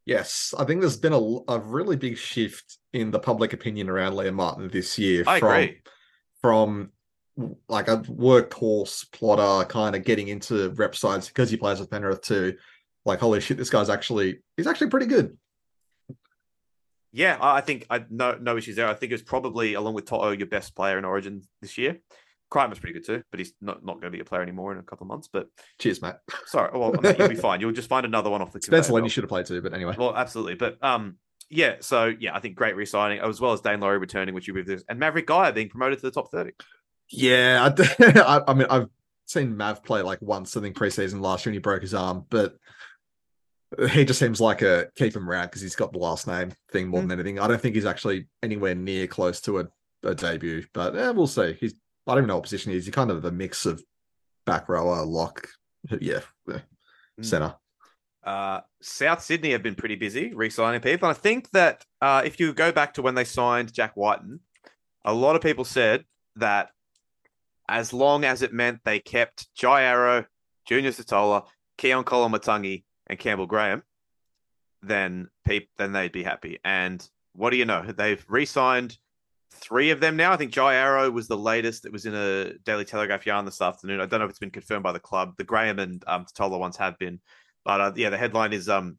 Yes, I think there's been a, a really big shift in the public opinion around Liam Martin this year. I from, agree. From like a workhorse plotter, kind of getting into rep sides because he plays with Penrith too. like, holy shit, this guy's actually he's actually pretty good. Yeah, I I think I no no issues there. I think it was probably along with Toto your best player in Origin this year. Crichton was pretty good too, but he's not, not going to be a player anymore in a couple of months. But Cheers, Matt. sorry, well, I mean, you'll be fine. You'll just find another one off the Spencer Leniu belt. should have played too, but anyway. Well, absolutely. But um, yeah. So yeah, I think great re-signing as well as Daine Laurie returning, which you with this, and Mavrik Geyer being promoted to the top thirty. Yeah, I, I, I mean, I've seen Mav play like once, I think preseason last year, and he broke his arm, but he just seems like a keep him around because he's got the last name thing more than anything. I don't think he's actually anywhere near close to a, a debut, but eh, we'll see. He's I don't even know what position he is. He's kind of a mix of back rower, lock, yeah, yeah, Mm. center. Uh, South Sydney have been pretty busy re-signing people. And I think that uh, if you go back to when they signed Jack Wighton, a lot of people said that as long as it meant they kept Jai Arrow, Junior Tatola, Keaon Koloamatangi, and Campbell Graham, then peop- then they'd be happy. And what do you know? They've re-signed three of them now. I think Jai Arrow was the latest. It was in a Daily Telegraph yarn this afternoon. I don't know if it's been confirmed by the club. The Graham and um, Tatola ones have been. But uh, yeah, the headline is um,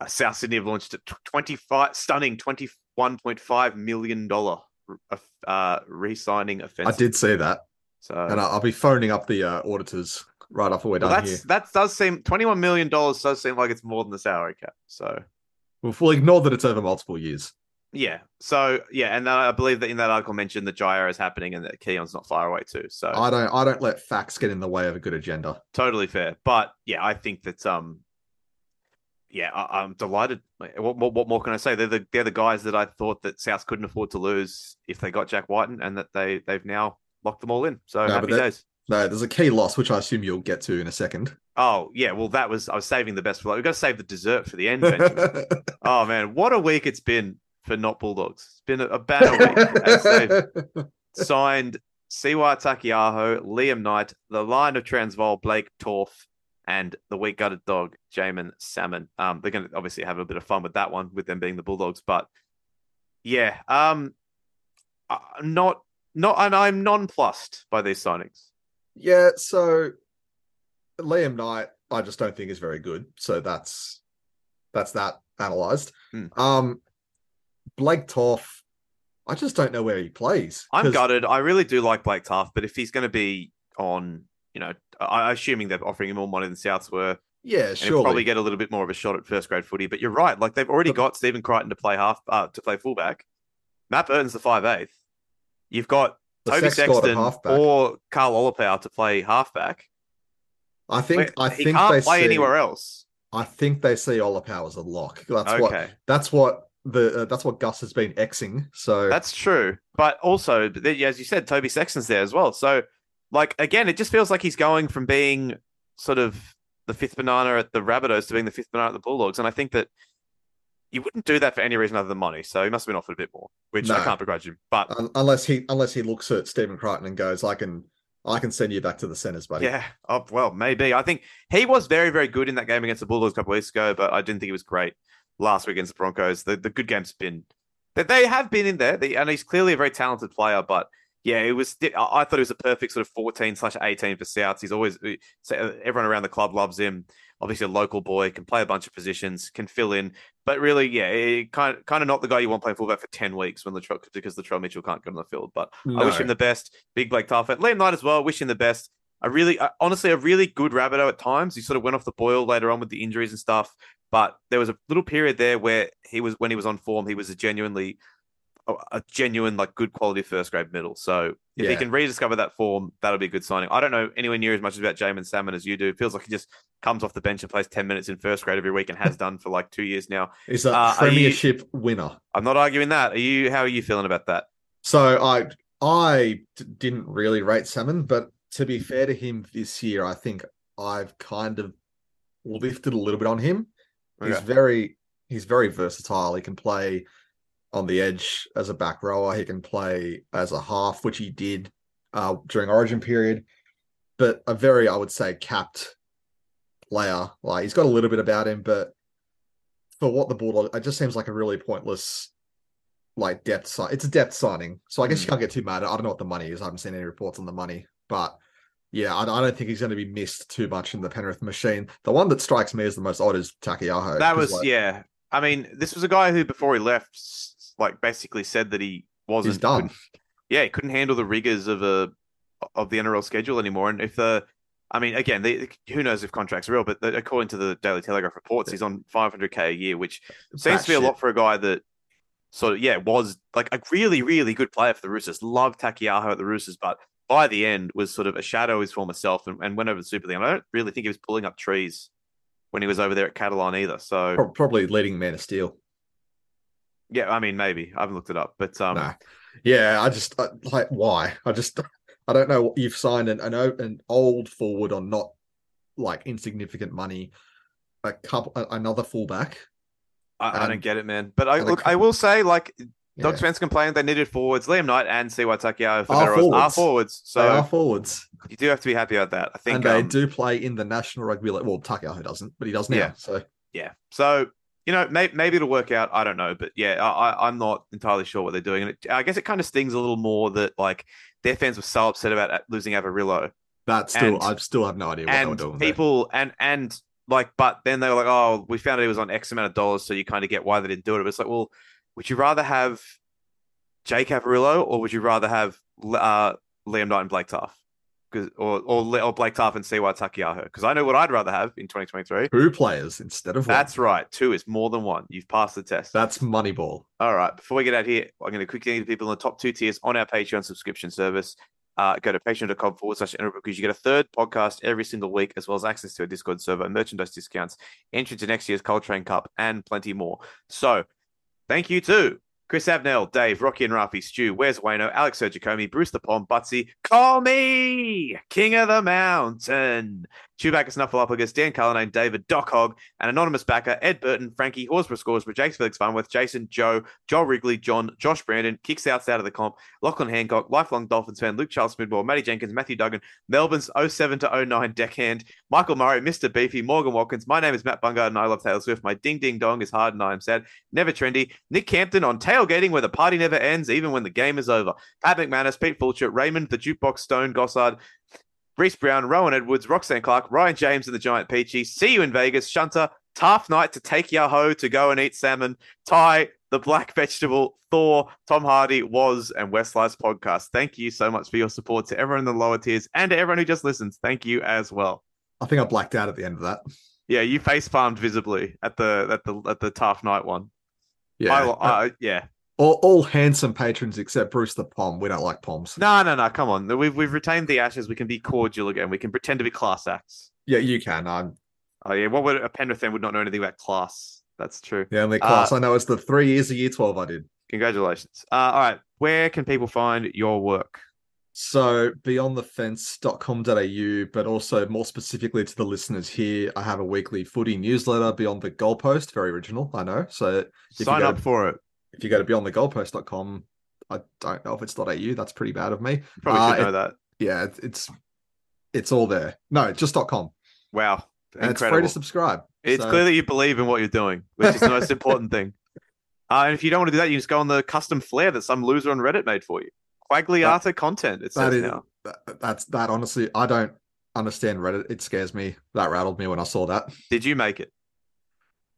uh, South Sydney have launched a 25 stunning $21.5 million uh, re-signing offense. I did see that, So and I'll be phoning up the uh, auditors right after we're well, done here. that does seem $21 million does seem like it's more than the salary cap. So We'll, we'll ignore that it's over multiple years. Yeah. So yeah, and uh, I believe that in that article mentioned that Jair is happening and that Keaon's not far away too. So I don't I don't let facts get in the way of a good agenda. totally fair. But yeah, I think that um, yeah, I, I'm delighted. What, what, what more can I say? They're the they're the guys that I thought that South couldn't afford to lose if they got Jack Wighton, and that they they've now locked them all in. So No, happy that- days. No, there's a key loss, which I assume you'll get to in a second. Oh yeah, well that was I was saving the best for like we've got to save the dessert for the end. Oh man, what a week it's been for not Bulldogs. It's been a, a banner week. signed Siwa Taukeiaho, Liam Knight, the line of Transvaal, Blake Taaffe, and the weak gutted dog, Jaeman Salmon. Um, they're going to obviously have a bit of fun with that one, with them being the Bulldogs. But yeah, um, I'm not, not, and I'm nonplussed by these signings. yeah, so Liam Knight, I just don't think is very good. So that's that's that analyzed. Hmm. Um Blake Taaffe, I just don't know where he plays. I'm gutted. I really do like Blake Taaffe, but if he's going to be on, you know, I, assuming they're offering him more money than Souths were, Yeah, surely. probably get a little bit more of a shot at first grade footy. But you're right; like they've already But- got Stephen Crichton to play half, uh, to play fullback. Matt Burton's the five eighth. You've got Toby sex Sexton or Karl Oloapu to play halfback. I think I he think can't they play see, anywhere else. I think they see Oloapu as a lock. That's what that's what the uh, that's what Gus has been xing. So that's true. But also, as you said, Toby Sexton's there as well. So, like again, it just feels like he's going from being sort of the fifth banana at the Rabbitohs to being the fifth banana at the Bulldogs, and I think that you wouldn't do that for any reason other than money. So he must have been offered a bit more, which I can't begrudge him. But un- unless he unless he looks at Stephen Crichton and goes, I can I can send you back to the centers, buddy. Yeah. Oh, well, maybe. I think he was very, very good in that game against the Bulldogs a couple of weeks ago, but I didn't think he was great last week against the Broncos. The, the good games been that they have been in there, They- and he's clearly a very talented player. But yeah, it was. I thought it was a perfect sort of fourteen slash eighteen for Souths. He's always everyone around the club loves him. Obviously, a local boy can play a bunch of positions, can fill in, but really, yeah, kind of kind of not the guy you want playing fullback for ten weeks when Latrell because Latrell Mitchell can't get on the field. But I wish him the best. Big Blake Tarfett. Liam Knight as well. Wish him the best. I really, uh, honestly, a really good Rabbitoh at times. He sort of went off the boil later on with the injuries and stuff. But there was a little period there where he was, when he was on form, he was a genuinely, a, a genuine, like good quality first grade middle. So if he can rediscover that form, that'll be a good signing. I don't know anywhere near as much about Jaeman Salmon as you do. It feels like he just comes off the bench and plays 10 minutes in first grade every week and has done for like two years now. He's a Uh, are you- premiership winner. I'm not arguing that. Are you, how are you feeling about that? So I I d- didn't really rate Salmon, but to be fair to him this year, I think I've kind of lifted a little bit on him. He's very he's very versatile. He can play on the edge as a back rower. He can play as a half, which he did uh, during Origin period. But a very, I would say, capped player. Like he's got a little bit about him, but for what the Bulldog, it just seems like a really pointless, like depth sign. It's a depth signing, so I guess you Mm. can't get too mad. I don't know what the money is. I haven't seen any reports on the money, but yeah, I, I don't think he's going to be missed too much in the Penrith machine. The one that strikes me as the most odd is Taukeiaho. That was like, yeah. I mean, this was a guy who before he left, like basically said that he wasn't He's done. Yeah, he couldn't handle the rigors of a of the NRL schedule anymore. And if the, I mean, again, the, who knows if contracts are real, but the, according to the Daily Telegraph reports, he's on 500k a year, which seems to be a lot for a guy that sort of yeah was like a really really good player for the Roosters. Loved Taukeiaho at the Roosters, but by the end was sort of a shadow of his former self and, and went over to Super League. And I don't really think he was pulling up trees when he was over there at Catalan either. So Probably leading Man of Steel. yeah, I mean maybe I haven't looked it up, but um, no. Yeah, I just I, like why? I just I don't know. What you've signed an an, an old forward on not like insignificant money. A couple, another fullback. I, I don't get it, man. But I look, I will say like Yeah. Dogs fans complained they needed forwards. Liam Knight and Siwa Taukeiaho for Are better odds are forwards. forwards, they are forwards, you do have to be happy about that. I think and they um, do play in the National Rugby League. Well, Taukeiaho doesn't, but he does now. Yeah. So Yeah. So, you know, may, maybe it'll work out. I don't know. But yeah, I, I- I'm not entirely sure what they're doing. And it, I guess it kind of stings a little more that, like, their fans were so upset about losing Averillo. that's still And- I still have no idea what they were And doing. there. people, and, and, like, but then they were like, oh, we found out he was on X amount of dollars. So you kind of get why they didn't do it. But it's like, well, would you rather have Jake Averillo or would you rather have uh, Liam Knight and Blake Taaffe? 'Cause- Or, or, or Blake Taaffe and Siwa Taukeiaho? Because I know what I'd rather have in 2023. two players instead of one. That's right. Two is more than one. You've passed the test. That's Moneyball. All right. Before we get out here, I'm going to quickly need people in the top two tiers on our Patreon subscription service. Uh, go to patreon.com forward slash because you get a third podcast every single week, as well as access to a Discord server, merchandise discounts, entry to next year's Coltrane Cup, and plenty more. So, thank you too. Chris Abnell, Dave, Rocky and Rafi, Stu, Where's Wayno, Alex Sergicomi, Bruce the Pom, Butsy, Call Me, King of the Mountain, Chewbacca Snuffleupagus, Dan Cullinane, David, Doc Hogg, an anonymous backer, Ed Burton, Frankie, Horsburgh Scoresburgh, Jakes Felix Farnworth, Jason, Joe, Joel Wrigley, John, Josh Brandon, Kicks Outs out of the comp, Lachlan Hancock, lifelong Dolphins fan, Luke Charles Smidwell, Matty Jenkins, Matthew Duggan, Melbourne's 07 to 09 deckhand, Michael Murray, Mr. Beefy, Morgan Watkins. My name is Matt Bungard and I love Taylor Swift. My ding ding dong is hard and I am sad. Never trendy. Nick Campton on tailgating where the party never ends, even when the game is over. Pat McManus, Pete Fulcher, Raymond, the Jukebox Stone, Gossard, Reese Brown, Rowan Edwards, Roxanne Clark, Ryan James, and the Giant Peachy. See you in Vegas. Shunter, Tough Night to take Yahoo to go and eat salmon. Ty, the Black Vegetable, Thor, Tom Hardy, Was, and Westlife's podcast. Thank you so much for your support to everyone in the lower tiers and to everyone who just listens. Thank you as well. I think I blacked out at the end of that. Yeah, you face palmed visibly at the at the at the Tough Night one. Yeah, I, I, yeah. All, all handsome patrons except Bruce the Pom. We don't like Poms. No, no, no. Come on. We've we've retained the ashes. We can be cordial again. We can pretend to be class acts. Yeah, you can. I'm Oh yeah. What would a Penrith fan would not know anything about class? That's true. the only class Uh, I know is the three years of year 12 I did. Congratulations. Uh, all right. Where can people find your work? So beyondthefence.com.au, but also more specifically to the listeners here, I have a weekly footy newsletter, Beyond the Goalpost. Very original, I know. So Sign up for it. If you go to beyondthegoalpost.com, I don't know if it's .au. That's pretty bad of me. Probably Uh, should know it- that. Yeah, it- it's it's all there. No, just .com. Wow. And it's free to subscribe. It's So- clear that you believe in what you're doing, which is the most important thing. Uh, and if you don't want to do that, you just go on the custom flair that some loser on Reddit made for you. Quagliata content, it says is now. that, that's that honestly, I don't understand Reddit. It scares me. That rattled me when I saw that. Did you make it?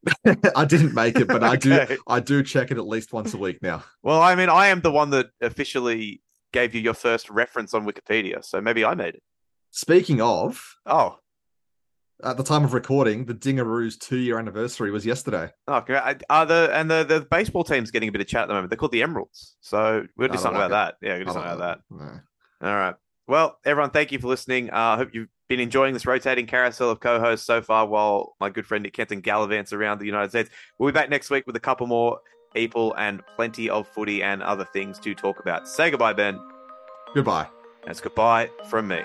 I didn't make it, but I do I do check it at least once a week now. Well, I mean, I am the one that officially gave you your first reference on Wikipedia, so maybe I made it. Speaking of, Oh, at the time of recording, the Dingaroos two year anniversary was yesterday. oh, are the and the the baseball team's getting a bit of chat at the moment. They're called the Emeralds, so we'll do something like about that. Yeah, we'll do something about that. No. All right. Well, everyone, thank you for listening. Uh, I hope you've been enjoying this rotating carousel of co-hosts so far while my good friend Nick Campton gallivants around the United States. We'll be back next week with a couple more people and plenty of footy and other things to talk about. Say goodbye, Ben. Goodbye. That's goodbye from me.